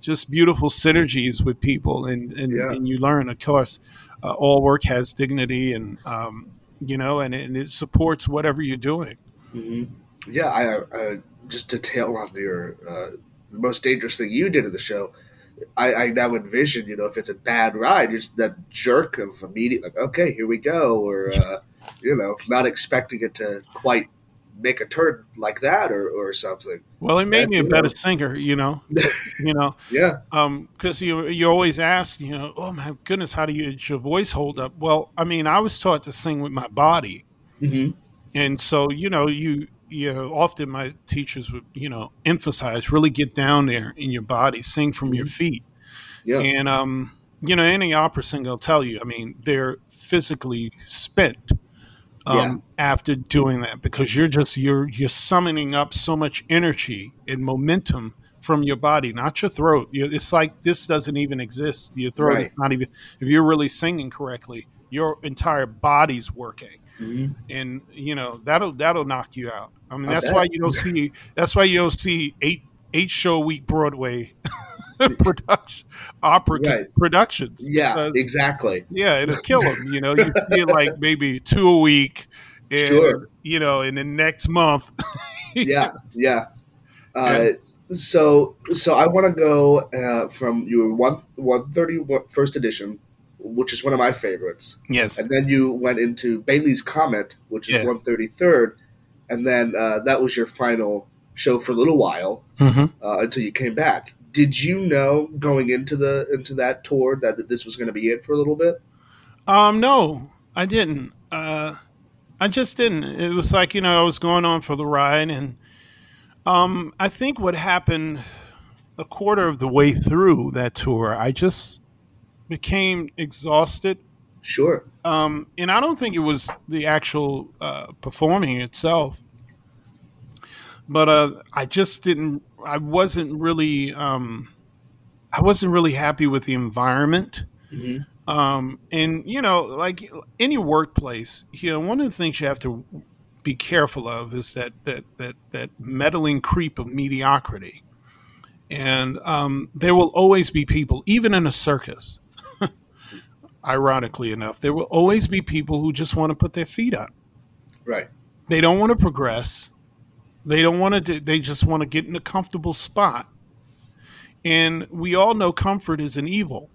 just beautiful synergies with people, and and, Yeah. and you learn, of course, uh, all work has dignity, and um, you know, and, and it supports whatever you're doing. Mhm. Yeah, I uh, just to tail on your uh, the most dangerous thing you did in the show. I, I now envision, you know, if it's a bad ride, just that jerk of immediate, like, okay, here we go, or uh, you know, not expecting it to quite make a turn like that, or or something. Well, it made Yeah, me a better know. singer, you know. [LAUGHS] you know, Yeah, um because you you always ask you know oh my goodness how do you your voice hold up well i mean i was taught to sing with my body mm-hmm. and so you know you you know, often my teachers would you know emphasize really get down there in your body sing from your feet yeah, and um you know any opera singer will tell you i mean they're physically spent um, after doing that because you're just you're you're summoning up so much energy and momentum from your body, not your throat. It's like this doesn't even exist. Your throat Right. is not even. If you're really singing correctly, your entire body's working, Mhm. and you know that'll that'll knock you out. I mean, I that's bet. why you don't see. That's why you don't see eight eight show week Broadway [LAUGHS] production opera Right. productions. Yeah, because- exactly. yeah, it'll kill them. You know, you feel like maybe two a week, [LAUGHS] and Sure. you know, in the next month. [LAUGHS] Yeah, yeah. Uh, so, so I want to go uh, from your one one thirty first edition, which is one of my favorites, yes, and then you went into Bailey's Comet, which is Yeah. one thirty third, and then uh, that was your final show for a little while mm-hmm. uh, until you came back. Did you know going into the into that tour that this was going to be it for a little bit? Um, no, I didn't. Uh, I just didn't. It was like you know I was going on for the ride, and um, I think what happened a quarter of the way through that tour, I just became exhausted. Sure. Um, and I don't think it was the actual uh, performing itself, but uh, I just didn't. I wasn't really. Um, I wasn't really happy with the environment. Mhm. Um, and you know, like any workplace, you know, one of the things you have to be careful of is that that that that meddling creep of mediocrity. And um, there will always be people, even in a circus. Ironically enough, there will always be people who just want to put their feet up. Right. They don't want to progress. They don't want to. Do, they just want to get in a comfortable spot. And we all know comfort is an evil.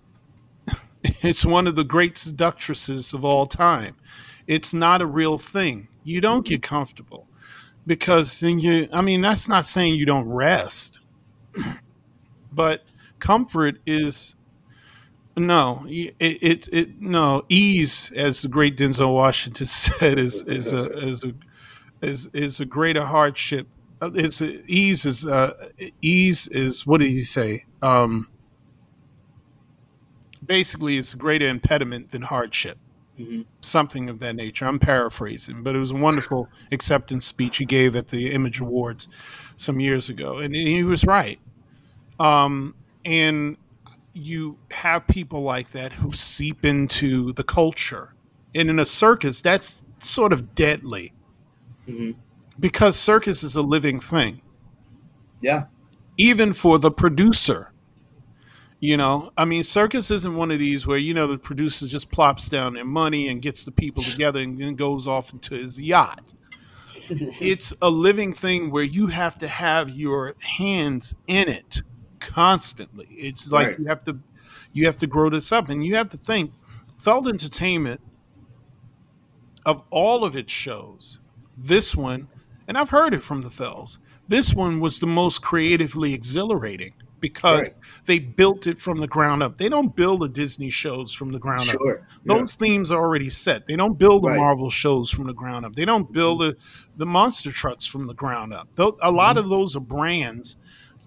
[LAUGHS] it's one of the great seductresses of all time. It's not a real thing. You don't get comfortable because then you. I mean, that's not saying you don't rest, [CLEARS THROAT] but comfort is no, it, it, it no ease, as the great Denzel Washington [LAUGHS] said, is is a [LAUGHS] is a is is a greater hardship. Uh, It's a, ease is uh, ease is what did he say? Um, basically, it's a greater impediment than hardship. Mhm. Something of that nature. I'm paraphrasing, but it was a wonderful acceptance speech he gave at the Image Awards some years ago, and he was right. Um, and you have people like that who seep into the culture. And in a circus, that's sort of deadly Mhm. because circus is a living thing, Yeah. even for the producer. You know, I mean, circus isn't one of these where, you know, the producer just plops down their money and gets the people together and then goes off into his yacht. [LAUGHS] it's a living thing where you have to have your hands in it constantly. It's like Right. you have to you have to grow this up and you have to think Feld Entertainment of all of its shows, this one, and I've heard it from the Felds, this one was the most creatively exhilarating because Right. they built it from the ground up. They don't build the Disney shows from the ground up. Sure. Yeah. Those themes are already set. They don't build the Right. Marvel shows from the ground up. They don't build mm-hmm. the, the monster trucks from the ground up. Tho- a lot mm-hmm. of those are brands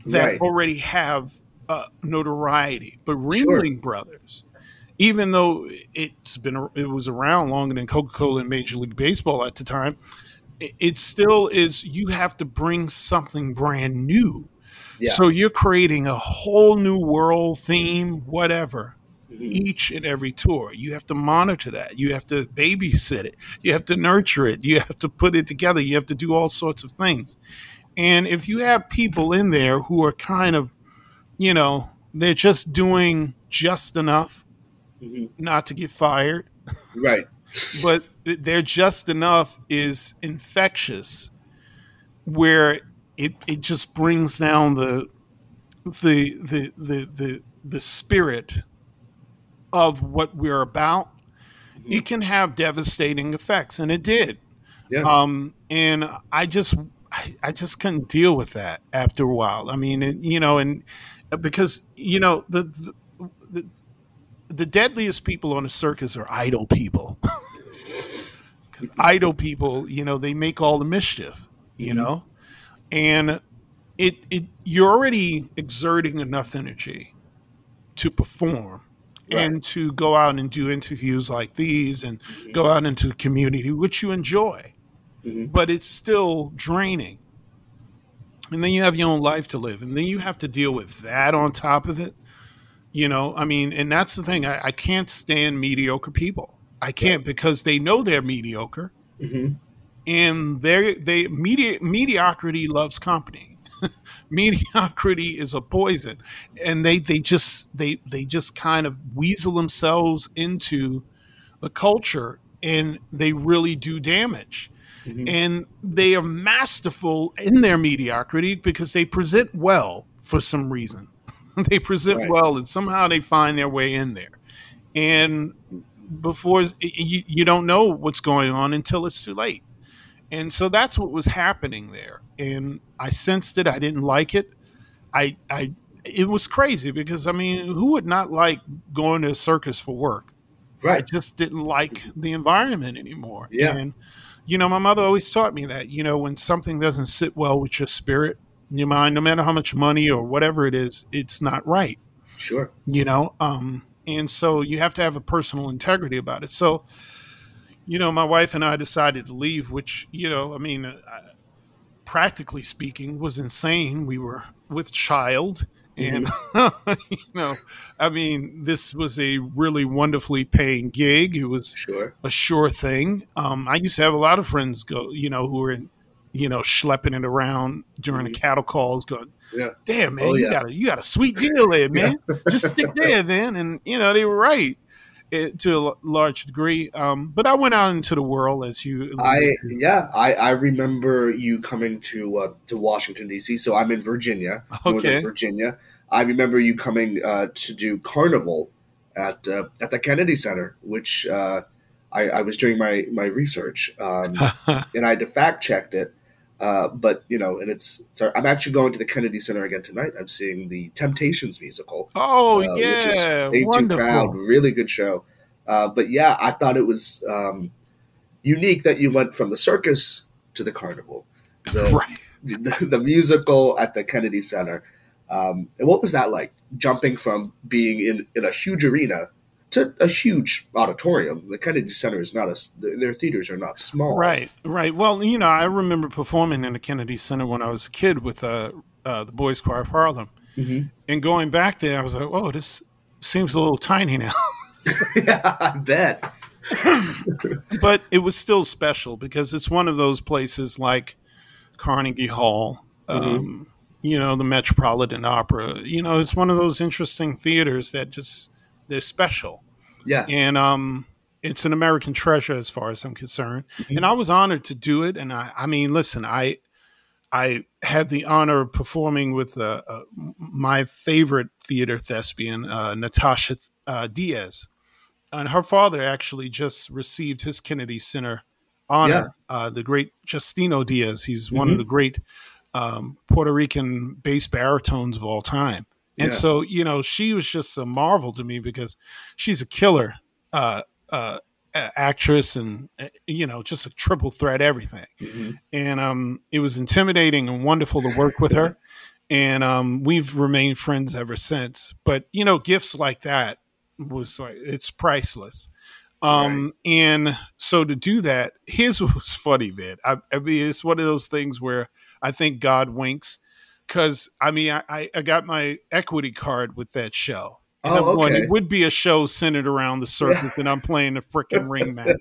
that Mm-hmm. Right. already have uh, notoriety. But Sure. Ringling Brothers, even though it's been it was around longer than Coca Cola and Major League Baseball at the time, it, it still is. You have to bring something brand new. Yeah. So you're creating a whole new world theme, whatever Mhm. each and every tour. You have to monitor that. You have to babysit it. You have to nurture it. You have to put it together. You have to do all sorts of things. And if you have people in there who are kind of, you know, they're just doing just enough Mhm. not to get fired, Right. but they're just enough is infectious where it it just brings down the the the the the, the spirit of what we're about it can have devastating effects and it did Yeah. um and i just I, I just couldn't deal with that after a while. I mean it, you know and because you know the, the the the deadliest people on a circus are idle people. [LAUGHS] Idle people, you know, they make all the mischief, you Mhm. know, and it it you're already exerting enough energy to perform, and to go out and do interviews like these and go out into the community, which you enjoy, Mhm. but it's still draining. And then you have your own life to live, and then you have to deal with that on top of it. You know, I mean, and that's the thing. I, I can't stand mediocre people. I can't because they know they're mediocre, Mhm. and they they medi- mediocrity loves company. [LAUGHS] mediocrity is a poison, and they they just they they just kind of weasel themselves into the culture, and they really do damage. Mhm. And they are masterful in their mediocrity because they present well for some reason. [LAUGHS] they present Right. well, and somehow they find their way in there. And before you, you don't know what's going on until it's too late. And so that's what was happening there. And I sensed it. I didn't like it. I, I, it was crazy because I mean, who would not like going to a circus for work? Right. I just didn't like the environment anymore. Yeah. And, you know, my mother always taught me that, you know, when something doesn't sit well with your spirit, your mind, no matter how much money or whatever it is, it's not right. Sure. you know um and so you have to have a personal integrity about it. So you know my wife and i decided to leave which you know i mean uh, practically speaking was insane. We were with child and [LAUGHS] you know i mean this was a really wonderfully paying gig it was Sure. a sure thing. Um, I used to have a lot of friends go, you know, who were in, you know, schlepping it around during the cattle calls, going, Yeah. "Damn, man, Oh, you got a you got a sweet deal there, [LAUGHS] man. Just stick there, then." And you know, they were right eh, to a large degree. Um, but I went out into the world as you. I yeah, I, I remember you coming to uh, to Washington D.C. So I'm in Virginia, Okay. Northern Virginia. I remember you coming uh, to do Carnival at uh, at the Kennedy Center, which uh, I, I was doing my my research um, [LAUGHS] and I had to fact checked it. Uh, but you know, and it's, it's I'm actually going to the Kennedy Center again tonight. I'm seeing the Temptations musical. oh uh, which is yeah, Too wonderful. Proud. Really good show. Uh, but yeah, I thought it was um, unique that you went from the circus to the carnival, [LAUGHS] the, Right. the, the musical at the Kennedy Center. Um, and what was that like? Jumping from being in, in a huge arena to a huge auditorium. The Kennedy Center is not a their theaters are not small. Right, right. Well, you know, I remember performing in the Kennedy Center when I was a kid with uh, uh, the Boys Choir of Harlem, Mhm. and going back there, I was like, "Oh, this seems a little tiny now," yeah, [LAUGHS] [LAUGHS] I bet. [LAUGHS] but it was still special because it's one of those places like Carnegie Hall, um, you know, the Metropolitan Opera. You know, it's one of those interesting theaters that just they're special. Yeah. and um it's an american treasure as far as i'm concerned. And i was honored to do it. And i i mean listen i i had the honor of performing with uh, uh, my favorite theater thespian uh, natasha uh, diaz. And her father actually just received his kennedy center honor uh, the great justino diaz. He's one of the great um, puerto rican bass baritones of all time and Yeah. so, you know, she was just a marvel to me because she's a killer uh, uh, actress and, uh, you know, just a triple threat everything. Mhm. And um, it was intimidating and wonderful to work with her. [LAUGHS] And um, we've remained friends ever since. But, you know, gifts like that was like, it's priceless. Um, and so to do that, [LAUGHS] here's what was funny, man. I, I mean, it's one of those things where I think God winks because I mean, I, I, I got my equity card with that show. And Oh, I'm going, okay. it would be a show centered around the circus, and I'm playing the freaking ring [LAUGHS] man.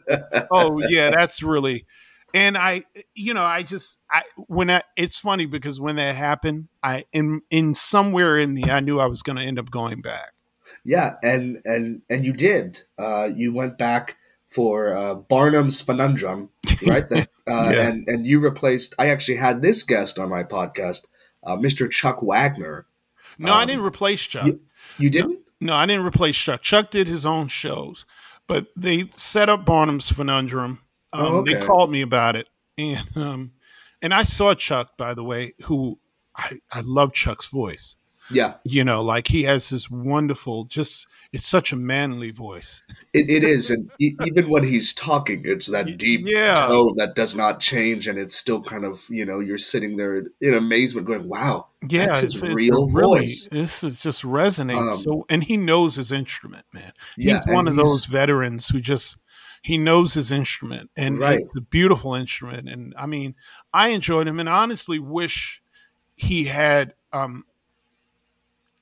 Oh yeah, that's really. And I, you know, I just, I when that, it's funny because when that happened, I in in somewhere in the, I knew I was going to end up going back. Yeah, and and and you did. Uh, you went back for uh, Barnum's Conundrum, right? [LAUGHS] That, uh, Yeah. And and you replaced. I actually had this guest on my podcast, uh, Mr. Chuck Wagner. No, I Um, didn't replace Chuck. you- You didn't? No, I didn't replace Chuck. Chuck did his own shows, but they set up Barnum's Conundrum. Um, Oh, They called me about it, and um, and I saw Chuck, by the way, who I I love Chuck's voice. Yeah, You know, like he has this wonderful, just it's such a manly voice. it, it is, and e- even when he's talking, it's that deep Yeah. tone that does not change, and it's still kind of you know you're sitting there in amazement, going, "Wow, Yeah, that's it's, his it's real really, voice." This is just resonates Um, so, and he knows his instrument, man. Yeah, he's one of he's- those veterans who just he knows his instrument, and Right. it's a beautiful instrument. And I mean, I enjoyed him, and honestly wish he had. um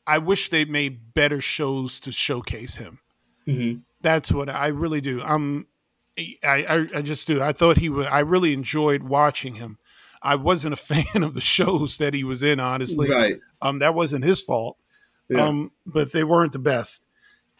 I wish they made better shows to showcase him. Mhm. That's what I really do. Um, I, I I just do. I thought he was. I really enjoyed watching him. I wasn't a [LAUGHS] fan of the shows that he was in, honestly. Right. Um, that wasn't his fault. Yeah. Um, but they weren't the best.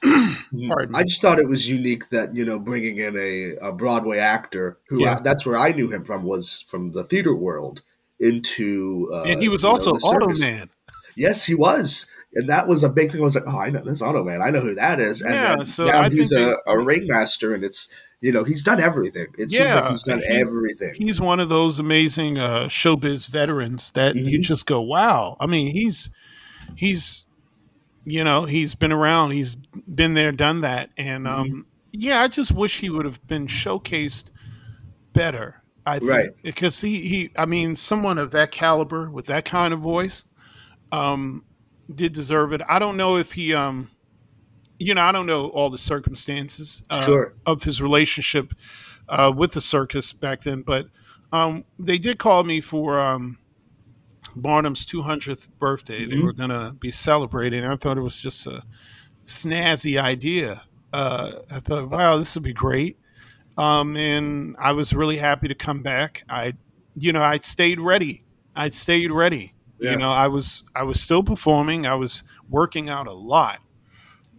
[CLEARS THROAT] Mhm. pardon I just thought it was unique that you know bringing in a, a Broadway actor who Yeah. that's where I knew him from was from the theater world into uh, and he was you know, also the circus. Yes, he was, and that was a big thing. I was like, oh, I know this Automan. I know who that is. And Yeah, so now I he's think a, they- a ringmaster, and it's you know he's done everything. It seems like he's done he- everything. He's one of those amazing uh, showbiz veterans that you Mhm. just go, wow. I mean, he's he's you know he's been around. He's been there, done that, and Mm-hmm. um, yeah, I just wish he would have been showcased better. I think, Right. because he he I mean, someone of that caliber with that kind of voice, um, did deserve it. I don't know if he um. You know, I don't know all the circumstances uh, Sure. of his relationship uh, with the circus back then, but um, they did call me for um, Barnum's 200th birthday. They Mhm. were going to be celebrating. I thought it was just a snazzy idea. Uh, I thought, wow, this would be great. Um, and I was really happy to come back. I, you know, I'd stayed ready. I'd stayed ready. Yeah. You know, I was I was still performing. I was working out a lot.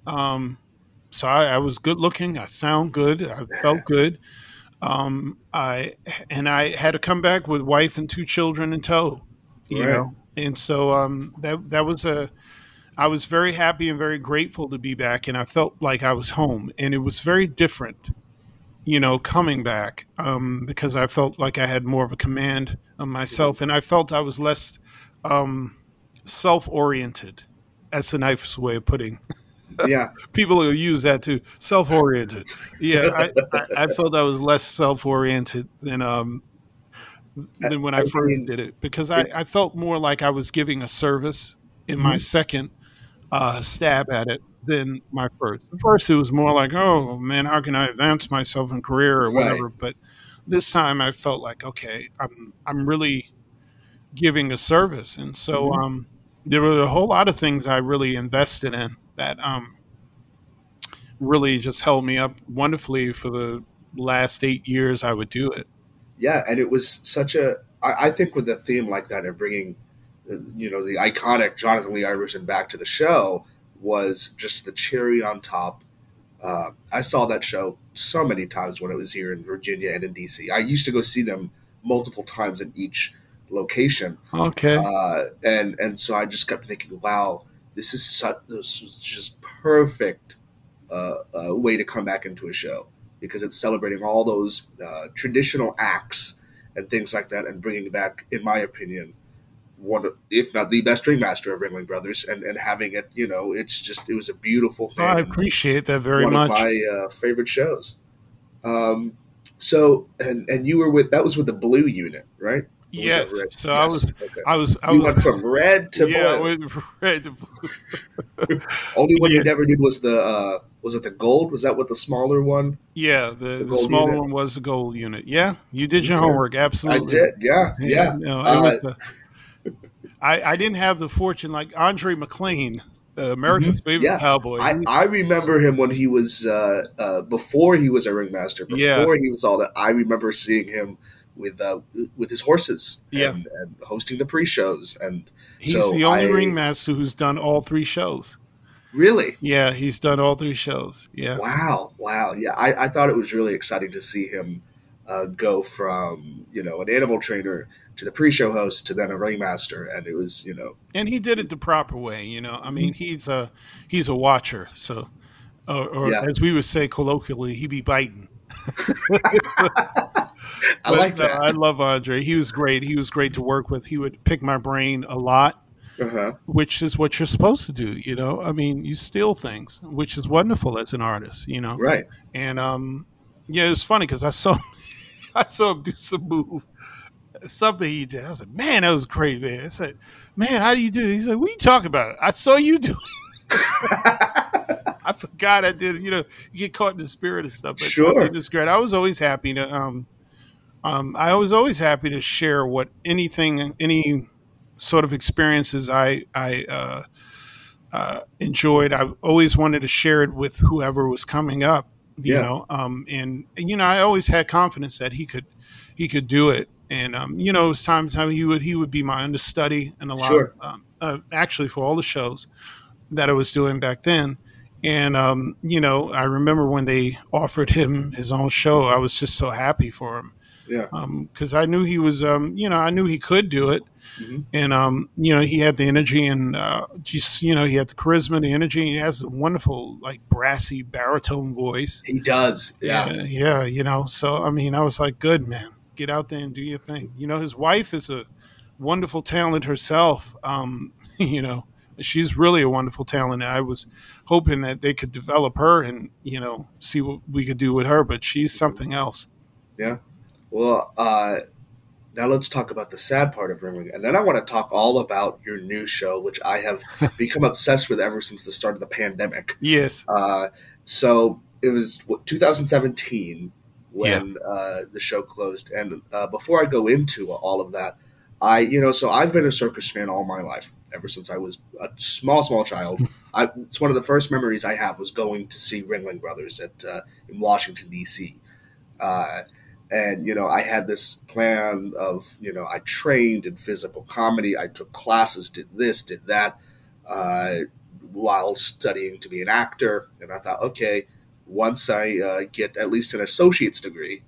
Um, so I, I was good looking. I sound good. I felt good. Um, I and I had to come back with wife and two children in tow. You Right. know, and so um, that that was a. I was very happy and very grateful to be back, and I felt like I was home, and it was very different. You know, coming back um, because I felt like I had more of a command of myself, and I felt I was less um, self-oriented. That's a nice way of putting [LAUGHS] yeah, people will use that too. Self oriented. Yeah, I, I, I felt I was less self oriented than um than when I I first mean, did it because I, I felt more like I was giving a service in my second uh, stab at it than my first. First it was more like, oh man, how can I advance myself in career or Right. whatever. But this time I felt like, okay, I'm I'm really giving a service, and so Mhm. um, there were a whole lot of things I really invested in that um, really just held me up wonderfully for the last eight years I would do it. yeah, and it was such a. I, I think with a theme like that and bringing, uh, you know, the iconic Johnathan Lee Iverson back to the show was just the cherry on top. Uh, I saw that show so many times when I was here in Virginia and in DC. I used to go see them multiple times in each location. Okay. uh, and and so I just kept thinking, wow, this is such this is just perfect uh, uh, way to come back into a show because it's celebrating all those uh, traditional acts and things like that, and bringing back, in my opinion, one of, if not the best ringmaster of Ringling Brothers, and and having it, you know, it's just it was a beautiful thing. I appreciate that very one much. of my uh, favorite shows. Um, so and and you were with that was with the blue unit, right? Yes. So I was, Okay. I was, I you was. went from red to yeah, blue. [LAUGHS] red to blue. [LAUGHS] Only one yeah. you never did was the uh, was it the gold? Was that what the smaller one? Yeah, the, the, gold smaller unit? one was the gold unit. Yeah, you did your Okay. homework. Absolutely. I did. Yeah, yeah. no, it Uh, the- [LAUGHS] I, I didn't have the fortune like Andre McClain, uh, America's favorite Mm-hmm. Yeah. cowboy. I, I remember him when he was uh, uh, before he was a ringmaster. Before Yeah. he was all that, I remember seeing him with uh, with his horses. Yeah. and, and hosting the pre-shows. And He's so the only I- ringmaster who's done all three shows. really, Yeah, he's done all three shows. Yeah. wow, wow, yeah. I, I thought it was really exciting to see him uh, go from you know an animal trainer to the pre-show host to then a ringmaster, and it was you know and he did it the proper way. You know, I mean, he's a he's a watcher. So, or, or Yeah. as we would say colloquially, he be biting. [LAUGHS] I like that. I love Andre. He was great. He was great to work with. He would pick my brain a lot. Uh-huh. which is what you're supposed to do. You know, I mean, you steal things, which is wonderful as an artist. You know, Right. and um, yeah, it was funny because I saw [LAUGHS] I saw him do some move, something he did. I was like, man, that was great, man. I said, man, how do you do? it? He said, what are you talking about? I saw you do. it." [LAUGHS] I forgot I did. You know, you get caught in the spirit of stuff. But Sure. it was great. I was always happy to. Um, um, I was always happy to share what anything, any sort of experiences I I uh, uh, enjoyed. I always wanted to share it with whoever was coming up. You Yeah. know, um, and, and you know, I always had confidence that he could he could do it. And um, you know, it was time to time he would he would be my understudy and a lot Sure. of um, uh, actually for all the shows that I was doing back then. And um, you know, I remember when they offered him his own show, I was just so happy for him Yeah. because I knew he was, um, you know, I knew he could do it, Mhm. and um, you know, he had the energy and uh, just, you know, he had the charisma, the energy. He has a wonderful, like brassy baritone voice. He does. Yeah. yeah, yeah, you know. So I mean, I was like, good man, get out there and do your thing. You know, his wife is a wonderful talent herself. Um, [LAUGHS] you know, she's really a wonderful talent. I was hoping that they could develop her and you know see what we could do with her, but she's something else. Yeah. Well, uh, now let's talk about the sad part of Ringling, and then I want to talk all about your new show, which I have [LAUGHS] become obsessed with ever since the start of the pandemic. Yes. Uh, so it was what, 2017 when uh, the show closed, and uh, before I go into all of that, I you know so I've been a circus fan all my life ever since I was a small small child. [LAUGHS] I, it's one of the first memories I have was going to see Ringling Brothers at uh, in Washington D.C. Uh, and you know I had this plan of you know I trained in physical comedy. I took classes, did this, did that, uh, while studying to be an actor. And I thought, okay, once I uh, get at least an associate's degree,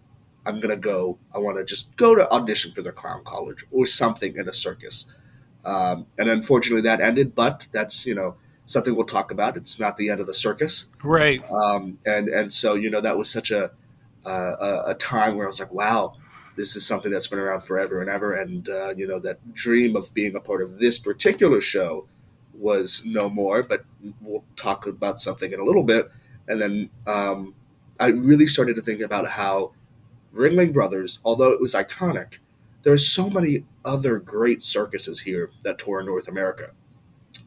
I'm gonna go. I want to just go to audition for the clown college or something in a circus. Um, and unfortunately, that ended. But that's you know something we'll talk about. It's not the end of the circus. Right. Um, and and so you know that was such a uh, a, time where I was like, wow, this is something that's been around forever and ever. And uh, you know that dream of being a part of this particular show was no more. But we'll talk about something in a little bit. And then um, I really started to think about how Ringling Brothers, although it was iconic, there's so many other great circuses here that tour in North America.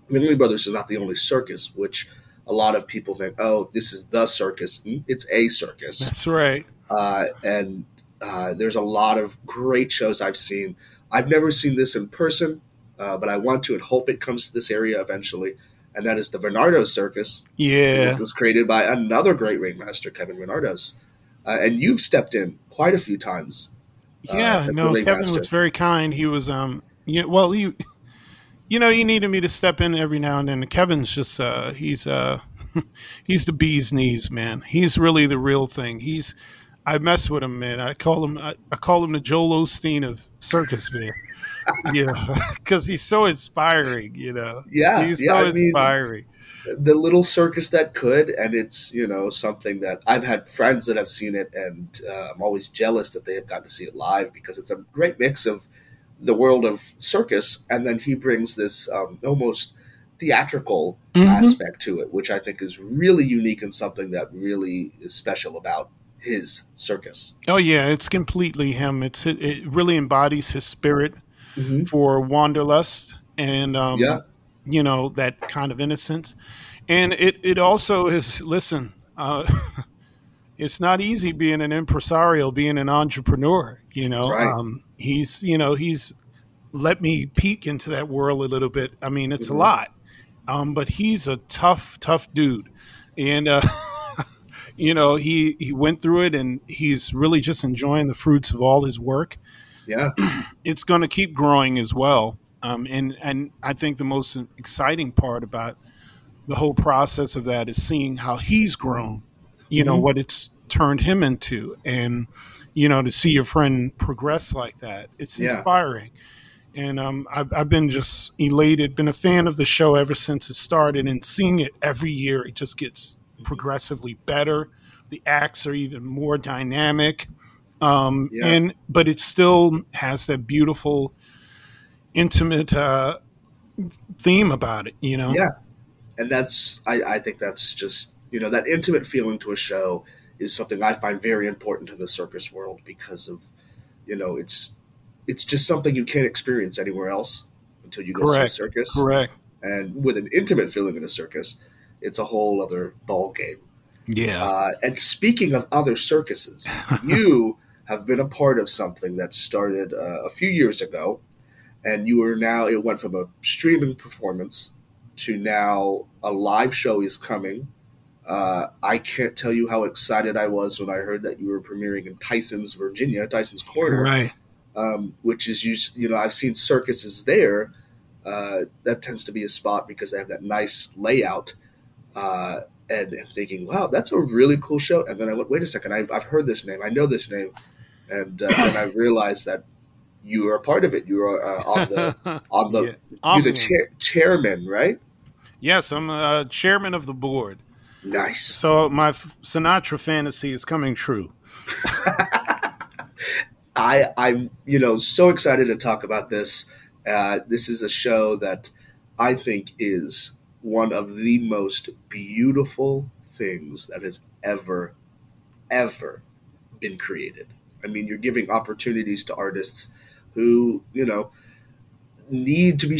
Ringling Brothers is not the only circus, which a lot of people think, oh, this is the circus. Mm, It's a circus. That's right. Uh, and uh, there's a lot of great shows I've seen. I've never seen this in person, uh, but I want to and hope it comes to this area eventually. And that is the Venardos Circus, Yeah. which was created by another great ringmaster, Kevin Venardos. Uh, and you've stepped in quite a few times. Uh, Yeah, the no, Kevin ringmaster. was very kind. He was, um, yeah, well, you, you know, he needed me to step in every now and then. Kevin's just, uh, he's, uh, [LAUGHS] he's the bee's knees, man. He's really the real thing. He's, I mess with him, man. I call him, I, I call him the Joel Osteen of circus, man. [LAUGHS] yeah, [LAUGHS] because he's so inspiring, you know. Yeah, he's yeah, so I mean- inspiring. The little circus that could and it's you know something that i've had friends that have seen it and uh, i'm always jealous that they have gotten to see it live because it's a great mix of the world of circus and then he brings this um, almost theatrical Mhm. aspect to it which i think is really unique and something that really is special about his circus Oh yeah, it's completely him. It's it, it really embodies his spirit mm-hmm. for wanderlust and um, Yeah. You know that kind of innocence and it, it also is listen uh, [LAUGHS] it's not easy being an impresario being an entrepreneur you know Right. um, he's you know he's let me peek into that world a little bit i mean it's Mhm. a lot um, but he's a tough tough dude and uh, [LAUGHS] you know he he went through it and he's really just enjoying the fruits of all his work yeah [CLEARS THROAT] it's going to keep growing as well. Um, and and I think the most exciting part about the whole process of that is seeing how he's grown. You know Mhm. what it's turned him into, and you know to see your friend progress like that, it's Yeah. inspiring. And um, I've, I've been just elated, been a fan of the show ever since it started, and seeing it every year, it just gets progressively better. The acts are even more dynamic, um, Yeah. and but it still has that beautiful, intimate uh, theme about it. You know, Yeah. And that's I, I think that's just you know that intimate feeling to a show is something I find very important in the circus world because of you know it's it's just something you can't experience anywhere else until you go see a circus. correct. And with an intimate feeling in a circus, it's a whole other ball game. Yeah, Uh, and speaking of other circuses, [LAUGHS] you have been a part of something that started uh, a few years ago, and you are now. It went from a streaming performance to now a live show is coming. Uh, I can't tell you how excited I was when I heard that you were premiering in Tyson's, Virginia, Tyson's Corner, right. um, which is us- you know I've seen circuses there. Uh, that tends to be a spot because they have that nice layout, uh, and, and thinking, wow, that's a really cool show. And then I went, wait a second, I, I've heard this name, I know this name, and uh, then I realized that you are a part of it. You are uh, on the [LAUGHS] on the Yeah. you're the Omnium. chair, chairman, right? Yes, I'm uh, chairman of the board. Nice. So my f- Sinatra fantasy is coming true. [LAUGHS] I I'm you know so excited to talk about this. Uh, this is a show that I think is one of the most beautiful things that has ever ever been created. I mean, you're giving opportunities to artists who you know need to be.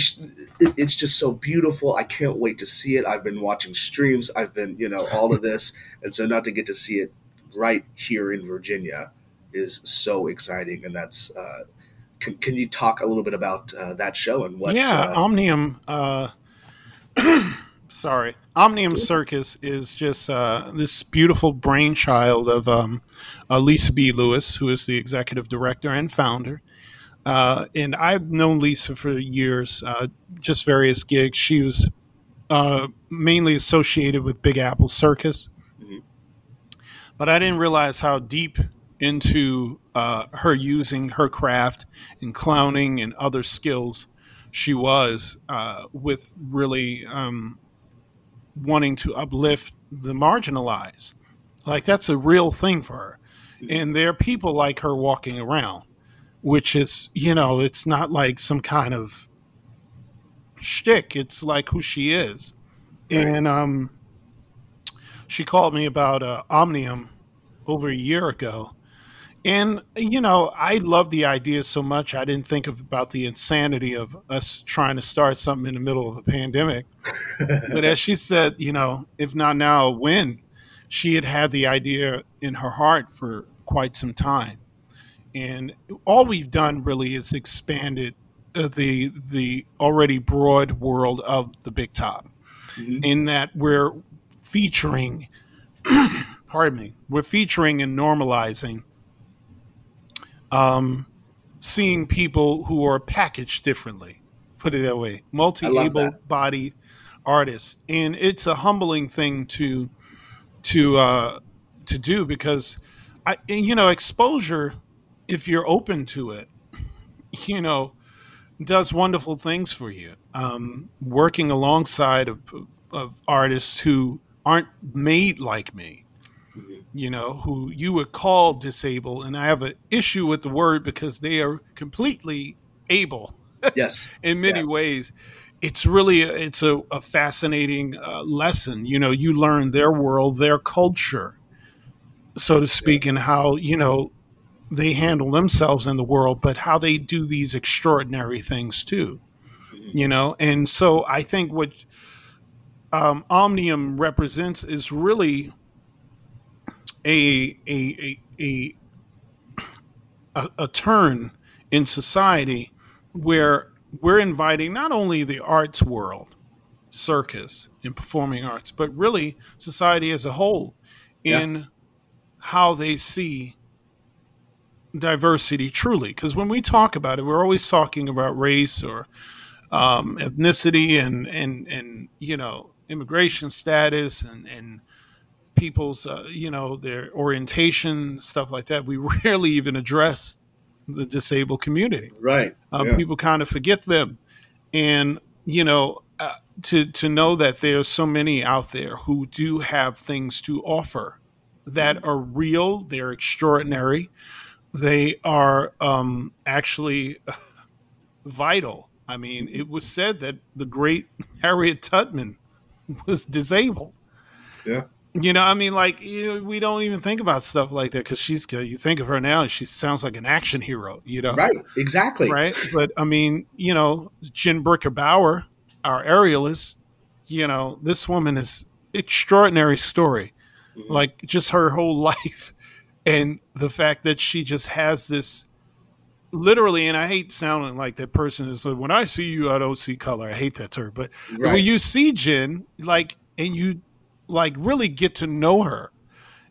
It's just so beautiful. I can't wait to see it. I've been watching streams. I've been you know all of this, [LAUGHS] and so not to get to see it right here in Virginia is so exciting, and that's. Uh, can, can you talk a little bit about uh, that show and what? yeah, uh, Omnium. Uh, [CLEARS THROAT] sorry, Omnium Circus is just uh, this beautiful brainchild of um, uh, Lisa B. Lewis, who is the executive director and founder. Uh, and I've known Lisa for years, uh, just various gigs. She was uh, mainly associated with Big Apple Circus, Mhm. but I didn't realize how deep into uh, her using her craft and clowning and other skills she was uh, with really um, wanting to uplift the marginalized. Like that's a real thing for her. And there are people like her walking around, which is, you know, it's not like some kind of shtick. It's like who she is. And um, she called me about uh, Omnium over a year ago. And you know, I love the idea so much. I didn't think of, about the insanity of us trying to start something in the middle of a pandemic. [LAUGHS] but as she said, you know, if not now, when? She had had the idea in her heart for quite some time, and all we've done really is expanded uh, the the already broad world of the big top. Mhm. In that we're featuring, [COUGHS] pardon me, we're featuring and normalizing um, seeing people who are packaged differently. Put it that way, multi-able bodied artists, and it's a humbling thing to to uh, to do because I, you know, exposure, if you're open to it, you know, does wonderful things for you. Um, working alongside of, of artists who aren't made like me, you know, who you would call disabled, and I have an issue with the word because they are completely able [LAUGHS] yes, in many Yes. ways. It's really a, it's a, a fascinating uh, lesson. You know, you learn their world, their culture, so to speak, and how you know they handle themselves in the world, but how they do these extraordinary things too. You know, and so I think what um, Omnium represents is really a a a a, a, a turn in society where we're inviting not only the arts world, circus and performing arts, but really society as a whole in how they see diversity truly. Because when we talk about it, we're always talking about race or um, ethnicity and, and, and, you know, immigration status and, and people's, uh, you know, their orientation, stuff like that. We [LAUGHS] rarely even address the disabled community. right. Um, yeah. People kind of forget them, and you know, uh, to to know that there's so many out there who do have things to offer that are real. They're extraordinary. They are um, actually vital I mean, it was said that the great [LAUGHS] Harriet Tubman was disabled. Yeah. You know, I mean, like you know, we don't even think about stuff like that because she's. You think of her now, and she sounds like an action hero. You know, Right. Exactly. right? But I mean, you know, Jen Bricker Bauer, our aerialist, you know, this woman is extraordinary story. Mhm. Like just her whole [LAUGHS] life and the fact that she just has this literally and I hate sounding like that person is like when I see you I don't see color. I hate that term. But Right. when you see Jen, like and you like really get to know her,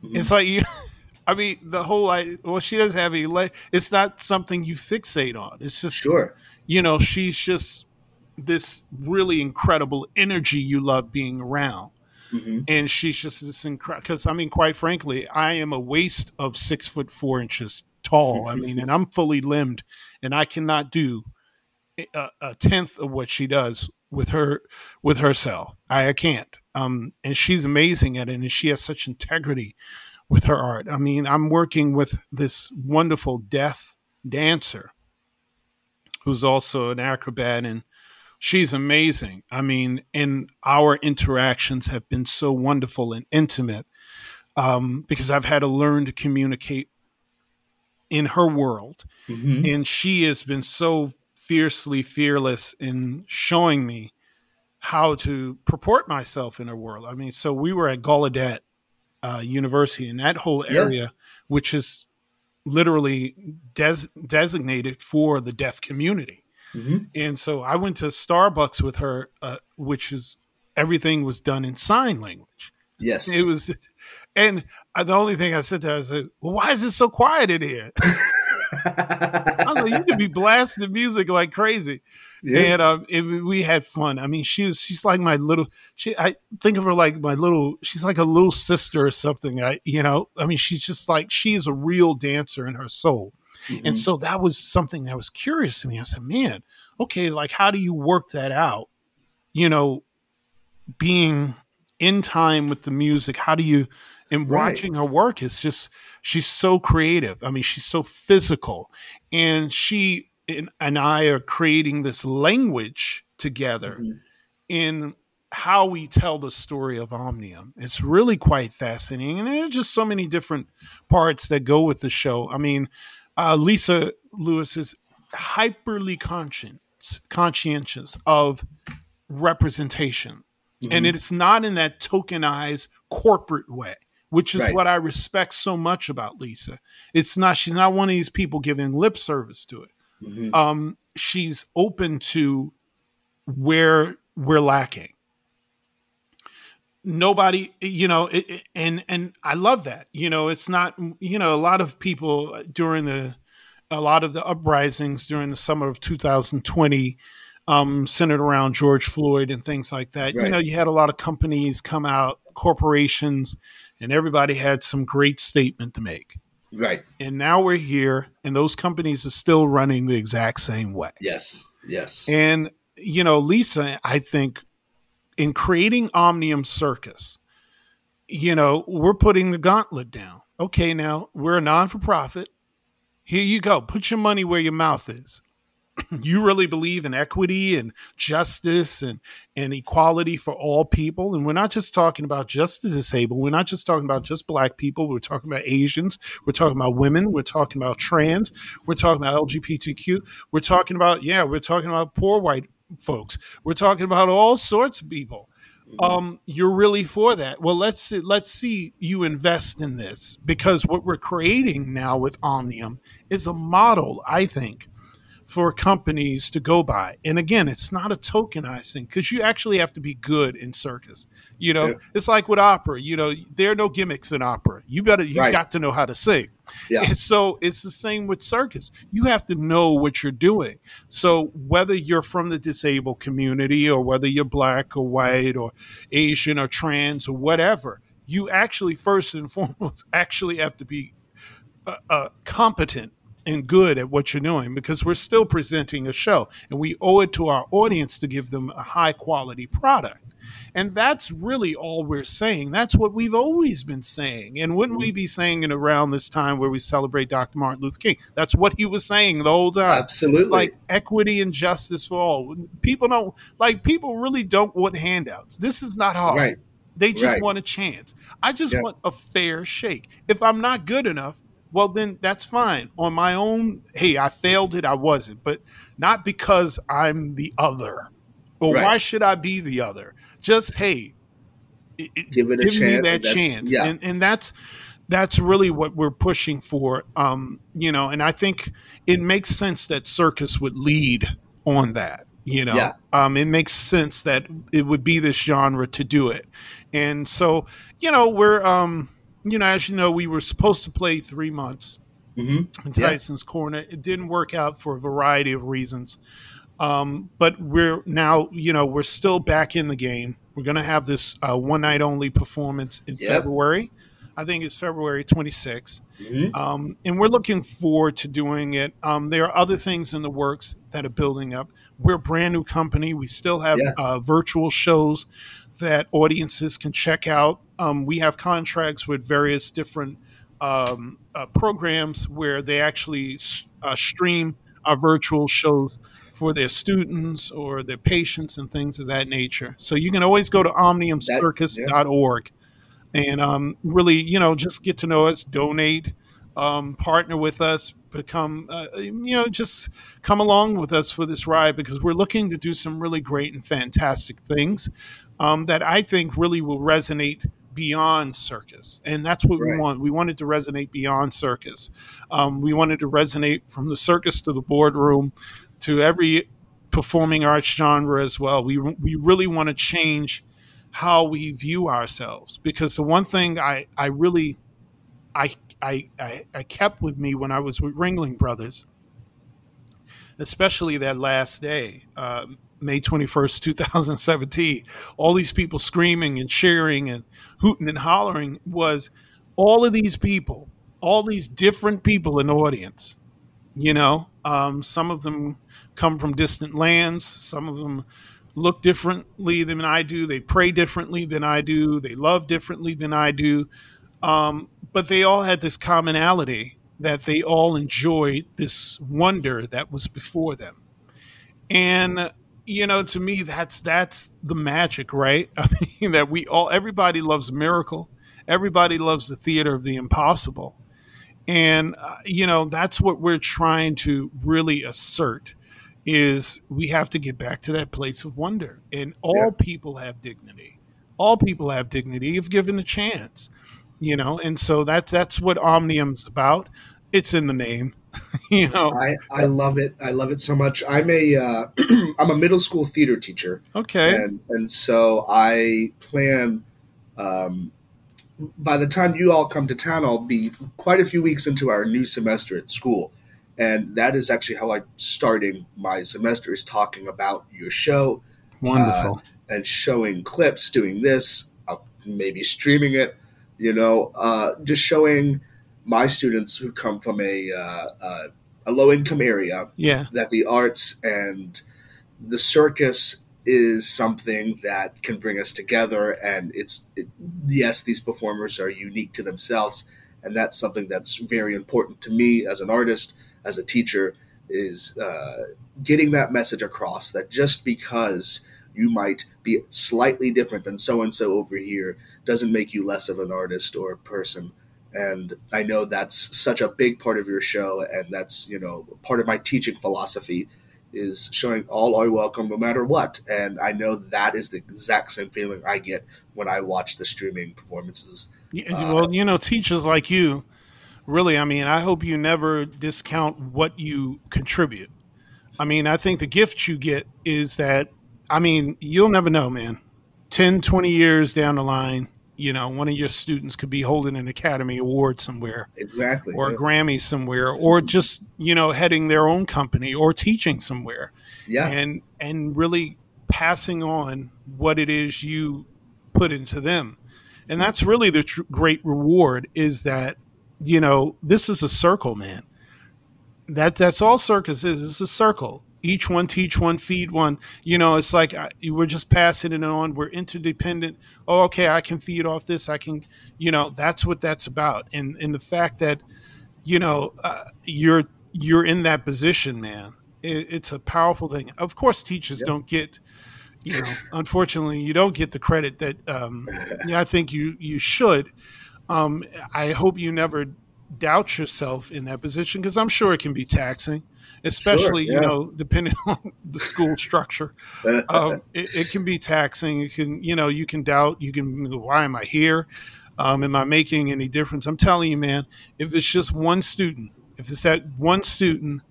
Mhm. it's like you [LAUGHS] I mean, the whole I well, she does have a leg. It's not something you fixate on. It's just Sure. you know, she's just this really incredible energy you love being around. Hmm And she's just this incredible, because I mean, quite frankly, I am a waist of six foot four inches tall. I mean, and I'm fully limbed, and I cannot do a, a tenth of what she does with her with herself. I, I can't. Um, and she's amazing at it, and she has such integrity with her art. I mean, I'm working with this wonderful deaf dancer who's also an acrobat and she's amazing. I mean, and our interactions have been so wonderful and intimate um, because I've had to learn to communicate in her world. hmm And she has been so fiercely fearless in showing me how to purport myself in her world. I mean, so we were at Gallaudet uh, University in that whole Yeah. area, which is literally des- designated for the deaf community. Hmm And so I went to Starbucks with her, uh, which is everything was done in sign language. Yes. It was, [LAUGHS] and the only thing I said to her, I said, "Well, why is it so quiet in here?" [LAUGHS] I was like, "You could be blasting music like crazy." yeah. And um, it, we had fun. I mean, she was she's like my little. She I think of her like my little. She's like a little sister or something. I you know. I mean, she's just like she is a real dancer in her soul. And Mhm. so that was something that was curious to me. I said, man, okay, like how do you work that out? You know, being in time with the music, how do you, and Right. watching her work is just, she's so creative. I mean, she's so physical. And she and, and I are creating this language together Mhm. in how we tell the story of Omnium. It's really quite fascinating. And there are just so many different parts that go with the show. I mean, uh, Lisa Lewis is hyperly conscious, conscientious of representation. And Mhm. it's not in that tokenized corporate way, which is Right. what I respect so much about Lisa. It's not, she's not one of these people giving lip service to it Mhm. um, she's open to where we're lacking. Nobody, you know, it, it- and and I love that. You know, it's not, you know, a lot of people during the, a lot of the uprisings during the summer of 2020, um, centered around George Floyd and things like that. Right. You know, you had a lot of companies come out, corporations, and everybody had some great statement to make. Right. And now we're here, and those companies are still running the exact same way. Yes. Yes. And, you know, Lisa, I think in creating Omnium Circus, you know, we're putting the gauntlet down. Okay, now we're a non for profit. Here you go. Put your money where your mouth is. [CLEARS THROAT] you really believe in equity and justice and, and equality for all people. And we're not just talking about just the disabled. We're not just talking about just black people. We're talking about Asians. We're talking about women. We're talking about trans. We're talking about LGBTQ. We're talking about, yeah, we're talking about poor white folks. We're talking about all sorts of people. Um, you're really for that. Well, let's see, let's see you invest in this because what we're creating now with Omnium is a model, I think, for companies to go by. And again, it's not a tokenized thing because you actually have to be good in circus. You know, Yeah. it's like with opera. You know, there are no gimmicks in opera. You better you Right. got to know how to sing. Yeah. And so it's the same with circus. You have to know what you're doing. So whether you're from the disabled community or whether you're black or white or Asian or trans or whatever, you actually first and [LAUGHS] foremost actually have to be uh, uh, competent and good at what you're doing because we're still presenting a show and we owe it to our audience to give them a high quality product. And that's really all we're saying. That's what we've always been saying. And wouldn't we be saying it around this time where we celebrate Dr. Martin Luther King? That's what he was saying the whole time. Absolutely. Like equity and justice for all. People don't, like, people really don't want handouts. This is not hard. Right. They just Right. want a chance. I just Yeah. want a fair shake. If I'm not good enough, well, then that's fine. On my own, hey, I failed it, I wasn't, but not because I'm the other. Or Right. why should I be the other? Just, hey, it- it- Give it a me chance, that chance. yeah. And, and that's that's really what we're pushing for. Um, you know, and I think it makes sense that circus would lead on that. You know, Yeah. um, it makes sense that it would be this genre to do it. And so, you know, we're, um, you know, as you know, we were supposed to play three months hmm in Yeah. Tyson's Corner. It didn't work out for a variety of reasons. Um, but we're now, you know, we're still back in the game. We're going to have this uh, one night only performance in Yep. February. I think it's February 26th. hmm Um, and we're looking forward to doing it. Um, there are other things in the works that are building up. We're a brand new company. We still have Yeah. uh, virtual shows that audiences can check out. Um, we have contracts with various different um, uh, programs where they actually uh, stream our virtual shows for their students or their patients and things of that nature. So you can always go to omniumcircus.org and um, really, you know, just get to know us, donate, um, partner with us, become, uh, you know, just come along with us for this ride because we're looking to do some really great and fantastic things um, that I think really will resonate beyond circus. And that's what we want. We wanted to resonate beyond circus. Um, we wanted to resonate from the circus to the boardroom to every performing arts genre as well. We, we really want to change how we view ourselves because the one thing I, I really I, I I I kept with me when I was with Ringling Brothers, especially that last day, uh, May twenty first, two thousand seventeen. All these people screaming and cheering and hooting and hollering was all of these people, all these different people in the audience. You know, um, some of them come from distant lands. Some of them look differently than I do. They pray differently than I do. They love differently than I do. Um, but they all had this commonality that they all enjoyed this wonder that was before them. And you know, to me, that's that's the magic, right? [LAUGHS] I mean, that we all everybody loves a miracle. Everybody loves the theater of the impossible. And uh, you know, that's what we're trying to really assert is we have to get back to that place of wonder. And all Yeah. people have dignity. All people have dignity if given a chance. You know, and so that's that's what Omnium's about. It's in the name. [LAUGHS] you know. I, I love it. I love it so much. I'm a uh, [CLEARS THROAT] I'm a middle school theater teacher, Okay. and and so I plan. Um, by the time you all come to town, I'll be quite a few weeks into our new semester at school, and that is actually how I'm starting my semester is talking about your show Wonderful. and showing clips, doing this, uh, maybe streaming it, you know, uh, just showing my students who come from a, uh, uh, a low income area yeah. that the arts and the circus is something that can bring us together. And it's, it, yes, these performers are unique to themselves. And that's something that's very important to me as an artist, as a teacher, is uh, getting that message across that just because you might be slightly different than so and so over here doesn't make you less of an artist or a person. And I know that's such a big part of your show, and that's you know part of my teaching philosophy is showing all are welcome no matter what. And I know that is the exact same feeling I get when I watch the streaming performances. Yeah, Uh, well, you know, teachers like you, really, I mean, I hope you never discount what you contribute. I mean, I think the gift you get is that, I mean, you'll never know, man. 10, 20 years down the line, you know, one of your students could be holding an Academy Award somewhere Exactly. or a. Grammy somewhere or just, you know, heading their own company or teaching somewhere yeah. and and really passing on what it is you put into them and that's really the tr- great reward is that you know this is a circle man that that's all circus is. It's a circle. Each one teach one, feed one. You know, it's like I, we're just passing it on. We're interdependent. Oh, okay, I can feed off this. I can, you know, that's what that's about. And and the fact that, you know, uh, you're you're in that position, man. It, it's a powerful thing. Of course, teachers Yep. don't get, you know, unfortunately, you don't get the credit that um, [LAUGHS] yeah, I think you you should. Um, I hope you never doubt yourself in that position because I'm sure it can be taxing, especially yeah. you know depending [LAUGHS] on the school structure. Um, [LAUGHS] it, it can be taxing. It can you know you can doubt. You can why am I here? Um, am I making any difference? I'm telling you, man. If it's just one student, if it's that one student,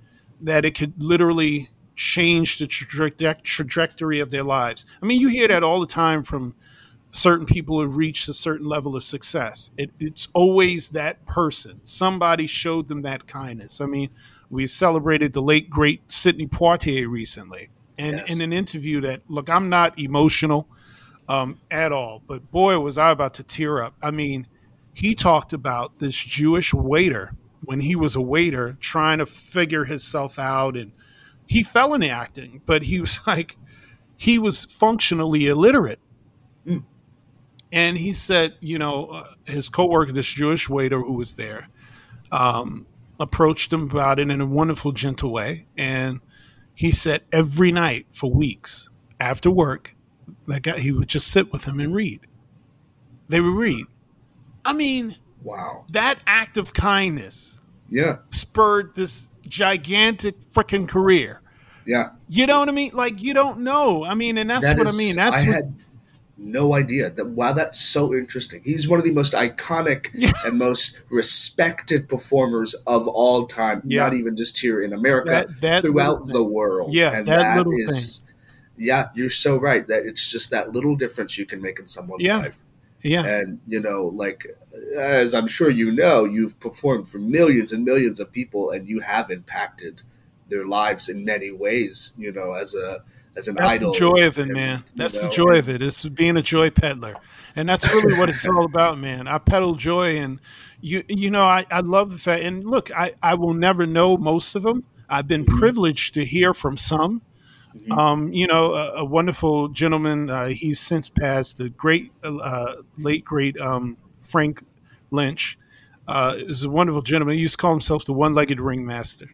that it could literally change the traje- trajectory of their lives. I mean, you hear that all the time from certain people who reach a certain level of success. It, it's always that person. Somebody showed them that kindness. I mean, we celebrated the late great Sidney Poitier recently, and Yes. in an interview that look, I'm not emotional um, at all, but boy, was I about to tear up. I mean, he talked about this Jewish waiter when he was a waiter trying to figure himself out, and he fell into acting, but he was [LAUGHS] like, he was functionally illiterate and he said, you know, uh, his coworker, this Jewish waiter who was there, um, approached him about it in a wonderful, gentle way, and he said every night for weeks after work, that guy he would just sit with him and read. They would read. I mean, wow. that act of kindness Yeah. spurred this gigantic freaking career. Yeah. You know what I mean? Like you don't know. I mean, and that's That what is- I mean. That's I what, had no idea that. Wow, that's so interesting. He's one of the most iconic [LAUGHS] Yeah. and most respected performers of all time. Yeah. Not even just here in America, that, that throughout the world. Yeah, and that that is. Yeah, you're so right. That it's just that little difference you can make in someone's Yeah. life. Yeah. And you know, like as I'm sure you know, you've performed for millions and millions of people, and you have impacted their lives in many ways. You know, as a as an That's idol. the joy of it, man. That's the joy of it. It's being a joy peddler, and that's really what it's all about, man. I peddle joy, and you you know I, I love the fact. And look, I I will never know most of them. I've been Mhm. privileged to hear from some. Mhm. Um, you know, a, a wonderful gentleman. Uh, he's since passed. The great, uh, late great um, Frank Lynch uh, is a wonderful gentleman. He used to call himself the one-legged ringmaster.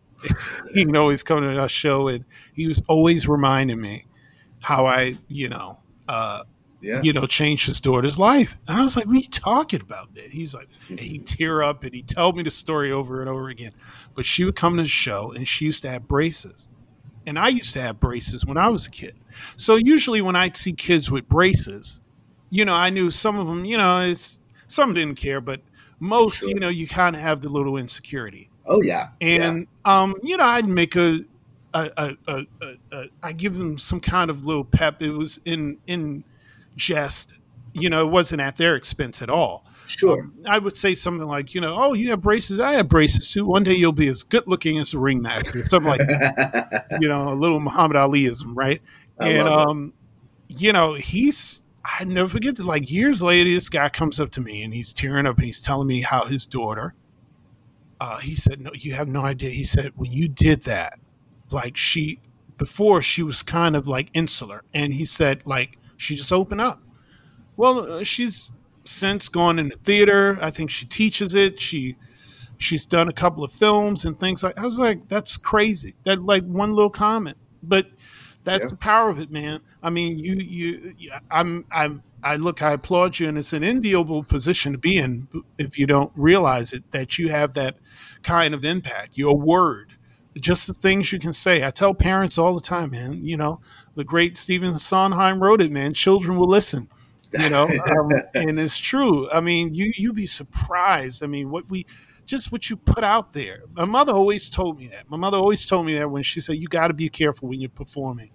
He would always come to our show, and he was always reminding me how I, you know, uh, Yeah. you know, changed his daughter's life. And I was like, "What are you talking about?" Man? He's like, and he'd [LAUGHS] tear up and he'd tell me the story over and over again. But she would come to the show, and she used to have braces, and I used to have braces when I was a kid. So usually, when I'd see kids with braces, you know, I knew some of them, you know, it's some didn't care, but most, Sure. you know, you kind of have the little insecurity Oh yeah. and um, you know, I'd make a, a, a, a, a, a I give them some kind of little pep. It was in in jest, you know, it wasn't at their expense at all. sure. Um, I would say something like, you know, oh, you have braces. I have braces too. One day you'll be as good looking as the ringmaster, something like, that, [LAUGHS] you know, a little Muhammad Aliism, right? I and um, you know, he's I never forget that. Like years later, this guy comes up to me and he's tearing up and he's telling me how his daughter. Uh, he said, "No, you have no idea." He said, "When you did that, like she before, she was kind of like insular, and he said, like she just opened up. Well, uh, she's since gone into theater. I think she teaches it. She." She's done a couple of films and things like. I was like, "That's crazy." That like one little comment, but that's Yeah. the power of it, man. I mean, you, you, you- I'm, I'm, I look, I applaud you, and it's an enviable position to be in if you don't realize it that you have that kind of impact. Your word, just the things you can say. I tell parents all the time, man. You know, the great Stephen Sondheim wrote it, man. Children will listen. You know, [LAUGHS] um, and it's true. I mean, you you be surprised. I mean, what we just what you put out there. My mother always told me that. My mother always told me that when she said, "You got to be careful when you're performing."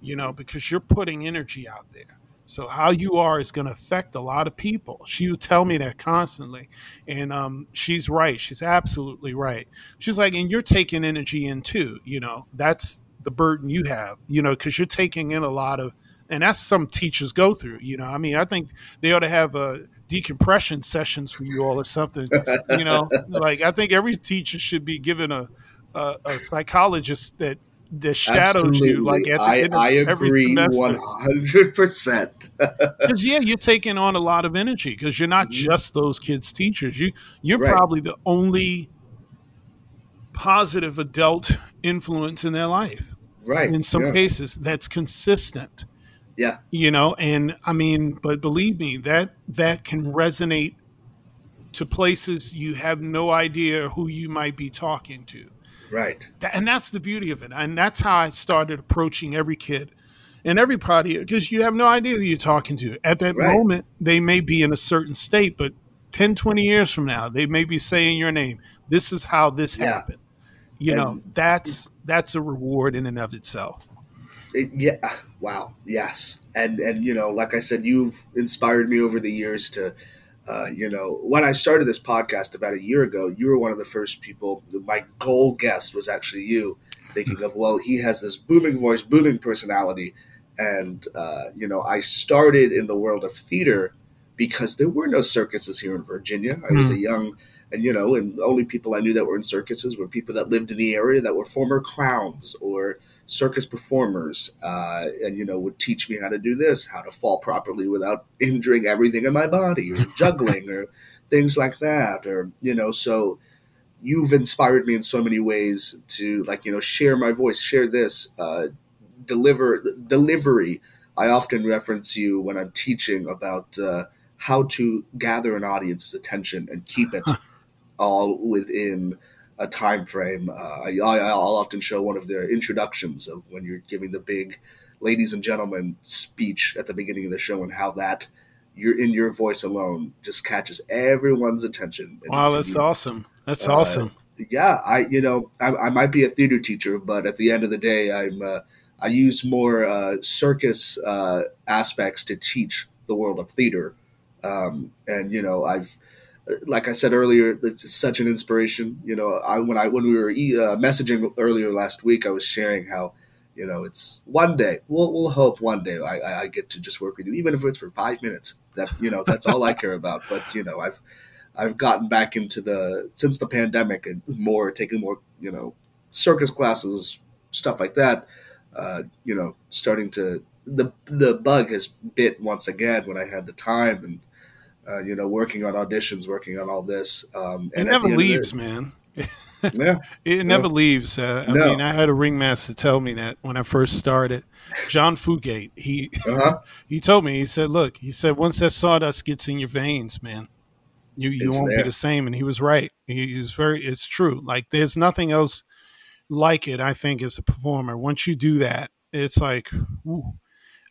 you know, because you're putting energy out there. So how you are is going to affect a lot of people. She would tell me that constantly, and um, she's right. She's absolutely right. She's like, and you're taking energy in too. You know, that's the burden you have. You know, because you're taking in a lot of, and that's some teachers go through. You know, I mean, I think they ought to have a decompression sessions for you all or something. You know, [LAUGHS] like I think every teacher should be given a a, a psychologist that that shadows you like at the I, end of I agree one hundred percent. [LAUGHS] Because yeah, you're taking on a lot of energy because you're not just those kids' teachers. You you're Mm-hmm. Right. probably the only positive adult influence in their life. Right. In some yeah. cases, that's consistent. Yeah. You know, and I mean, but believe me, that that can resonate to places you have no idea who you might be talking to. Right. And that's the beauty of it. And that's how I started approaching every kid and every everybody because you have no idea who you're talking to. At that Right. moment, they may be in a certain state, but 10, 20 years from now, they may be saying your name. This is how this Yeah. happened. You And- know, that's that's a reward in and of itself. It, yeah. Wow. Yes. And and you know, like I said, you've inspired me over the years to, uh, you know, when I started this podcast about a year ago, you were one of the first people. My goal guest was actually you, thinking of well, he has this booming voice, booming personality, and uh, you know, I started in the world of theater because there were no circuses here in Virginia. I was Hmm. a young. And you know, and the only people I knew that were in circuses were people that lived in the area that were former clowns or circus performers, uh, and you know would teach me how to do this, how to fall properly without [LAUGHS] injuring everything in my body, or [LAUGHS] juggling, or things like that, or you know. So you've inspired me in so many ways to like you know share my voice, share this, uh, deliver delivery. I often reference you when I'm teaching about uh, how to gather an audience's attention and keep it all within a time frame. Uh, I, I, I'll often show one of their introductions of when you're giving the big ladies and gentlemen speech at the beginning of the show and how that you're in your voice alone just catches everyone's attention. Wow, that's awesome. That's Uh, awesome. yeah, I you know I, I might be a theater teacher, but at the end of the day, I'm uh, I use more uh, circus uh, aspects to teach the world of theater, um, and you know I've like I said earlier, it's such an inspiration. You know, I when I when we were e- uh, messaging earlier last week, I was sharing how you know it's one day we'll, we'll hope one day I, I- get to just work with you, even if it's for five minutes. That you know that's all I care about. But you know I've I've gotten back into the since the pandemic and more taking more you know circus classes stuff like that. Uh, you know, starting to the the bug has bit once again when I had the time and uh, you know working on auditions, working on all this. Um, It never the end of leaves, the- man. [LAUGHS] Yeah, [LAUGHS] It never leaves. Uh, I No. mean, I had a ringmaster tell me that when I first started. John Fugate, he uh-huh. [LAUGHS] he told me, he said, "Look, he said once that sawdust gets in your veins, man, you you It's won't there. be the same." And he was right. He, he was very. It's true. Like there's nothing else like it. I think as a performer, once you do that, it's like, ooh.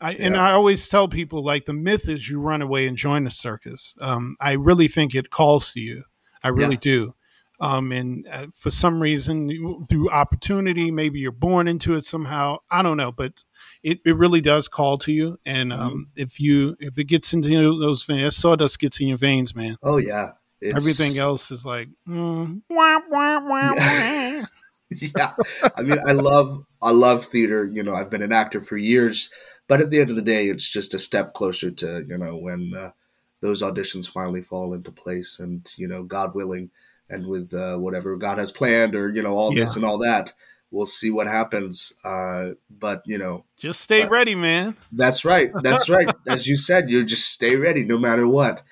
I, and I always tell people like the myth is you run away and join the circus. Um, I really think it calls to you. I really Yeah. do. Um, and uh, for some reason, through opportunity, maybe you're born into it somehow. I don't know, but it, it really does call to you. And um, Mm-hmm. if you if it gets into those veins, sawdust gets in your veins, man. Oh yeah, It's- Everything else is like, mm, wah, wah, wah, [LAUGHS] Yeah. wah. [LAUGHS] yeah i mean i love i love theater you know i've been an actor for years but at the end of the day it's just a step closer to you know when uh, those auditions finally fall into place and you know god willing and with uh, whatever god has planned or you know all this and all that we'll see what happens uh, but you know Just stay Uh, ready, man. that's right. That's right. [LAUGHS] As you said, you just stay ready no matter what.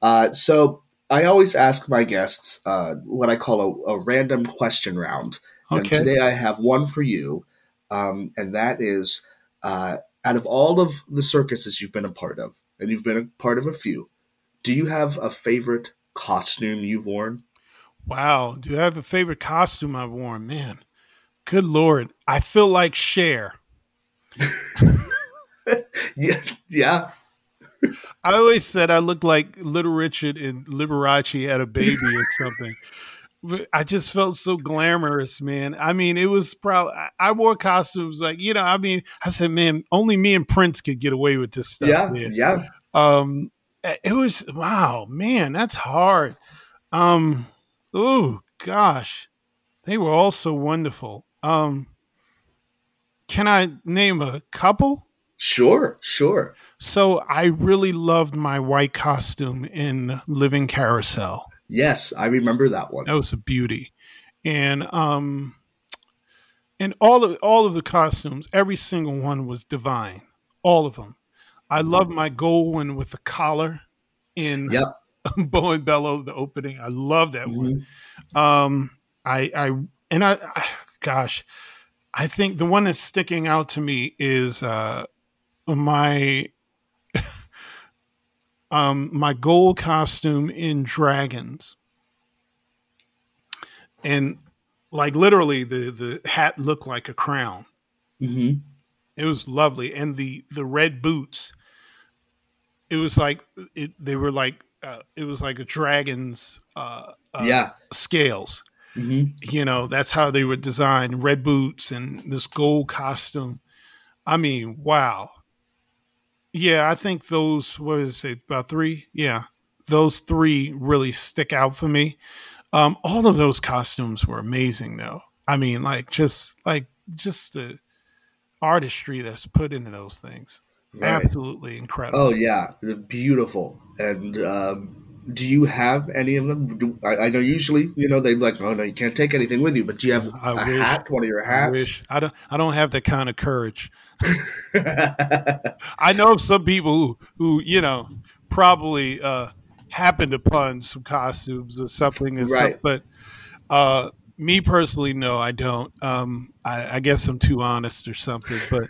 Uh, so I always ask my guests uh, what I call a, a random question round. And today I have one for you, um, and that is uh, out of all of the circuses you've been a part of, and you've been a part of a few, do you have a favorite costume you've worn? Wow. Do I have a favorite costume I've worn? Man, good lord. I feel like Cher. [LAUGHS] Yeah, yeah, I always said I looked like Little Richard and Liberace had a baby or something. [LAUGHS] I just felt so glamorous, man. I mean, it was probably I wore costumes like you know. I mean, I said, man, only me and Prince could get away with this stuff. yeah, man. yeah. Um, it was wow, man, that's hard. Um, oh gosh, they were all so wonderful. Um, can I name a couple? Sure, sure. So I really loved my white costume in Living Carousel. Yes, I remember that one. That was a beauty. And um and all of all of the costumes, every single one was divine. All of them. I love my gold one with the collar in Yep. [LAUGHS] Bo and Bello, the opening. I love that one. Mhm. Um, I, I, and I, I- gosh, I think the one that's sticking out to me is uh, my, um, my gold costume in Dragons, and like literally the the hat looked like a crown. Mhm. It was lovely, and the the red boots. It was like it, they were like uh, it was like a dragon's uh, uh, yeah. scales. Mhm. You know, that's how they were designed. Red boots and this gold costume. I mean, wow. Yeah, I think those. What is it? About three? Yeah, those three really stick out for me. Um, all of those costumes were amazing, though. I mean, like just like just the artistry that's put into those things. Right. Absolutely incredible. Oh yeah, they're beautiful. And um, do you have any of them? Do, I, I know usually, you know, they like, oh no, you can't take anything with you. But do you have I a wish. hat? One of your I hats? wish I don't. I don't have that kind of courage. I know of some people who, who you know, probably uh, happened upon some costumes or something, and Right. but uh, me personally, no, I don't. Um, I, I guess I'm too honest or something. But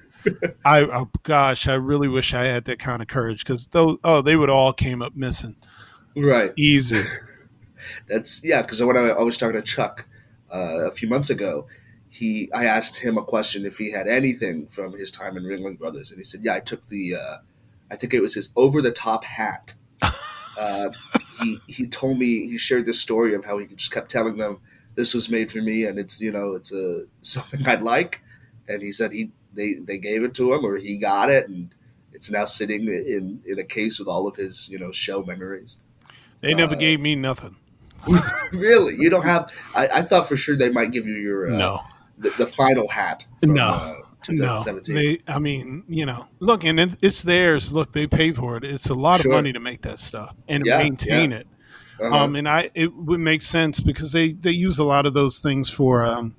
[LAUGHS] I, oh, gosh, I really wish I had that kind of courage because those, oh, they would all came up missing right. easy. [LAUGHS] That's yeah. Because when I, I was talking to Chuck uh, a few months ago, he I asked him a question if he had anything from his time in Ringling Brothers, and he said, "Yeah, I took the, uh, I think it was his over the top hat." [LAUGHS] uh, he he told me he shared this story of how he just kept telling them this was made for me, and it's you know it's a [LAUGHS] something I'd like, and he said he they they gave it to him or he got it, and it's now sitting in in a case with all of his you know show memories. They never Uh, gave me nothing. [LAUGHS] really, you don't have? I, I thought for sure they might give you your uh, no. The, the final hat. From, No. uh, No, 2017. they. I mean, you know, look, and it, it's theirs. Look, they paid for it. It's a lot Sure. of money to make that stuff and Yeah, maintain yeah. it. Uh-huh. Um, and I, it would make sense because they they use a lot of those things for, um,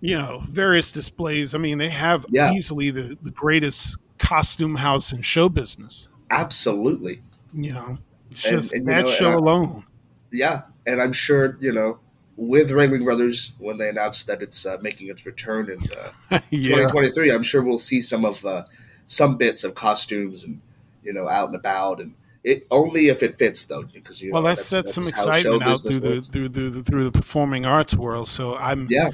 you know, various displays. I mean, they have Yeah. easily the the greatest costume house in show business. Absolutely, You know, it's And- just and, you that know, show I- alone. yeah, and I'm sure you know with Ringling Brothers when they announced that it's uh, making its return in uh, [LAUGHS] yeah, 2023, I'm sure we'll see some of uh, some bits of costumes and you know out and about and. It only if it fits though, because you well, know, that sets some excitement out through the, through the through the performing arts world. So I'm yeah,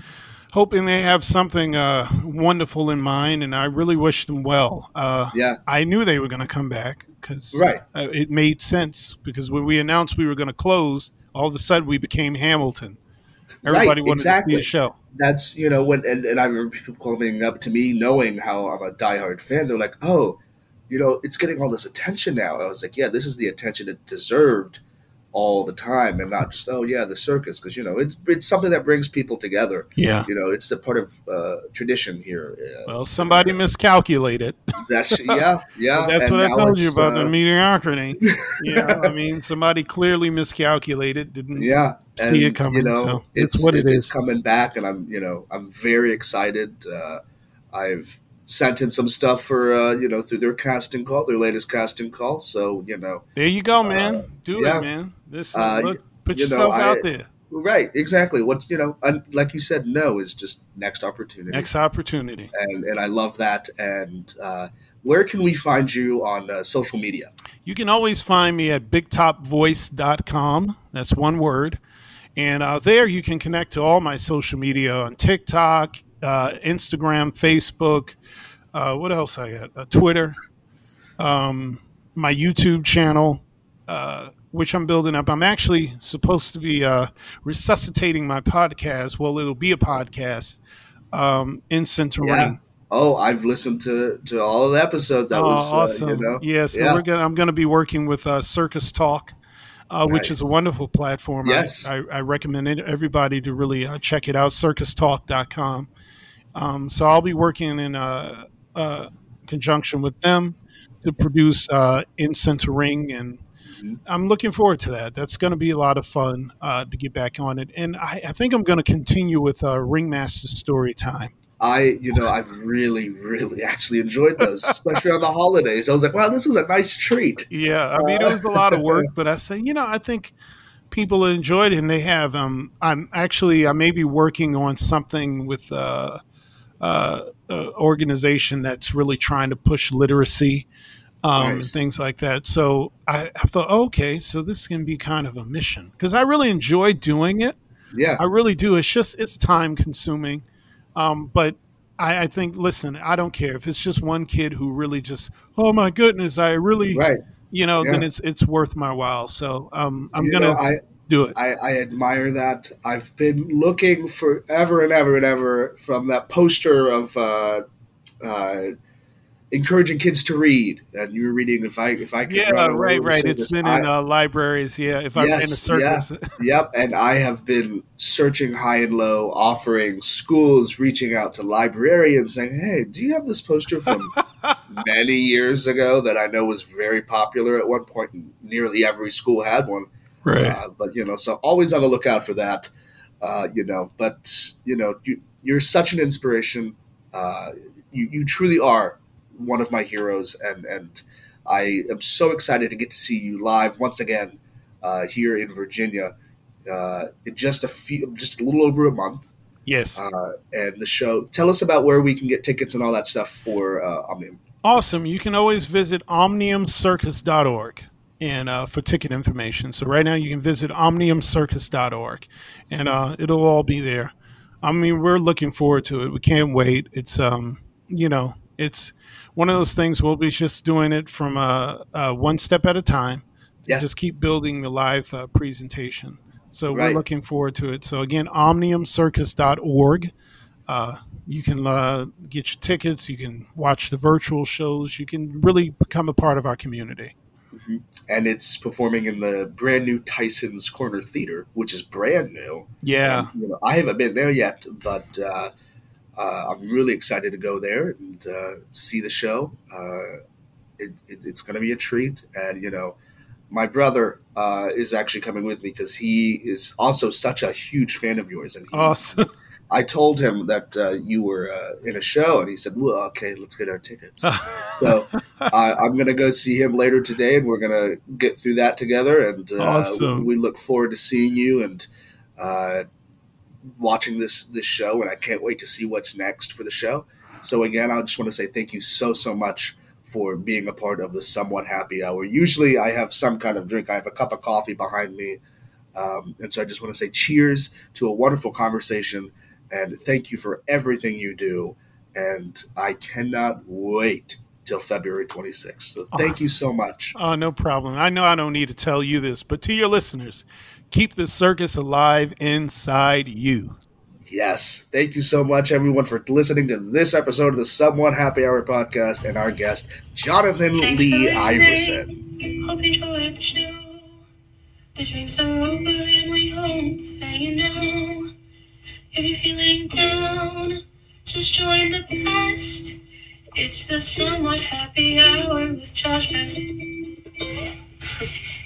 hoping they have something uh, wonderful in mind, and I really wish them well. Uh, yeah, I knew they were going to come back because Right. uh, it made sense. Because when we announced we were going to close, all of a sudden we became Hamilton. Everybody wanted exactly. to see a show. that's you know when and, and I remember people coming up to me knowing how I'm a diehard fan. They're like, "Oh, you know, it's getting all this attention now." I was like, "Yeah, this is the attention it deserved all the time, and not just oh yeah, the circus." Because you know, it's it's something that brings people together. Yeah. You know, it's the part of uh, tradition here. Uh, Well, somebody miscalculated. that's [LAUGHS] yeah, yeah. That's and what I told you about uh, the mediocrity. [LAUGHS] yeah, I mean, somebody clearly miscalculated. Didn't Yeah, see it coming, You know, so it's it's what it it's, it's coming back, and I'm you know I'm very excited. Uh, I've sent in some stuff for uh, you know through their casting call, their latest casting call. So you know, There you go, man. Uh, Do yeah. it, man. This Uh, look, put you know, yourself I- out there. right, exactly. What you know, un, like you said, no is just next opportunity, Next opportunity. and and I love that. And uh, where can we find you on uh, social media? You can always find me at bigtopvoice.com. That's one word. And uh, there you can connect to all my social media on TikTok, uh, Instagram, Facebook. Uh, what else I got? Uh, Twitter, um, my YouTube channel, uh, which I'm building up. I'm actually supposed to be uh, resuscitating my podcast. Well, it'll be a podcast um, in Center Yeah. Ring. Oh, I've listened to to all of the episodes. That oh, was awesome! Uh, you know, yeah, so Yeah. we're gonna. I'm gonna be working with uh, Circus Talk, uh, which is a wonderful platform. Yes. I, I, I recommend it, everybody to really uh, check it out. CircusTalk.com. Um, so I'll be working in uh, uh, conjunction with them to produce uh, In Center Ring and I'm looking forward to that. That's going to be a lot of fun uh, to get back on it, and I, I think I'm going to continue with uh, Ringmaster Story Time. I, you know, I've really, really actually enjoyed those, especially on the holidays. I was like, wow, this was a nice treat. Yeah, I mean, it was a lot of work, but I say, you know, I think people enjoyed it, and they have. Um, I'm actually, I may be working on something with uh, uh, uh, organization that's really trying to push literacy, um, Nice. things like that. So I, I thought, okay, so this can be kind of a mission because I really enjoy doing it. Yeah, I really do. It's just it's time consuming, um, but I, I think listen, I don't care if it's just one kid who really just oh my goodness, I really right. you know then it's it's worth my while. So um, I'm You gonna know, I, do it. I, I admire that. I've been looking forever and ever and ever from that poster of uh, uh, encouraging kids to read, and you were reading if I if I could yeah, run right, right. It's service, been I- in uh, libraries. Yeah, if I'm in a circus. [LAUGHS] Yep, and I have been searching high and low, offering schools, reaching out to librarians, saying, "Hey, do you have this poster from [LAUGHS] many years ago that I know was very popular at one point? And nearly every school had one, right. uh, but you know, so always on the lookout for that. Uh, you know, but you know, you, you're such an inspiration. Uh, you you truly are one of my heroes, and and I am so excited to get to see you live once again uh, here in Virginia. Uh, in just a few, just a little over a month, yes. uh, and the show. Tell us about where we can get tickets and all that stuff for uh, Omnium. Awesome. You can always visit omniumcircus.org and uh, for ticket information. So right now you can visit omniumcircus.org and uh, it'll all be there. I mean, we're looking forward to it. We can't wait. It's um, you know, it's one of those things. We'll be just doing it from uh, uh, one step at a time. Yeah. Just keep building the live uh, presentation. So Right. we're looking forward to it. So again, omniumcircus.org. Uh, you can uh, get your tickets. You can watch the virtual shows. You can really become a part of our community. And it's performing in the brand new Tyson's Corner Theater, which is brand new. Yeah, And, you know, I haven't been there yet, but uh, I'm really excited to go there and uh, see the show. Uh, it, it, it's going to be a treat, and you know, my brother uh, is actually coming with me because he is also such a huge fan of yours, and he, awesome. [LAUGHS] I told him that uh, you were uh, in a show, and he said, "Well, okay, let's get our tickets." [LAUGHS] so I I'm going to go see him later today, and we're going to get through that together. And uh, Awesome. we look forward to seeing you and uh, watching this this show. And I can't wait to see what's next for the show. So again, I just want to say thank you so so much for being a part of the somewhat happy hour. Usually, I have some kind of drink. I have a cup of coffee behind me, um, and so I just want to say cheers to a wonderful conversation. And thank you for everything you do. And I cannot wait till February 26th. So thank you so much. Oh, no problem. I know I don't need to tell you this, but to your listeners, keep the circus alive inside you. Yes. Thank you so much, everyone, for listening to this episode of the Somewhat Happy Hour podcast and our guest, Johnathan Thanks Lee for Iverson. Hope you enjoyed the show. The drinks are over and we hope that you know. If you're feeling down, just join the past. It's the somewhat happy hour with Josh Best. [LAUGHS]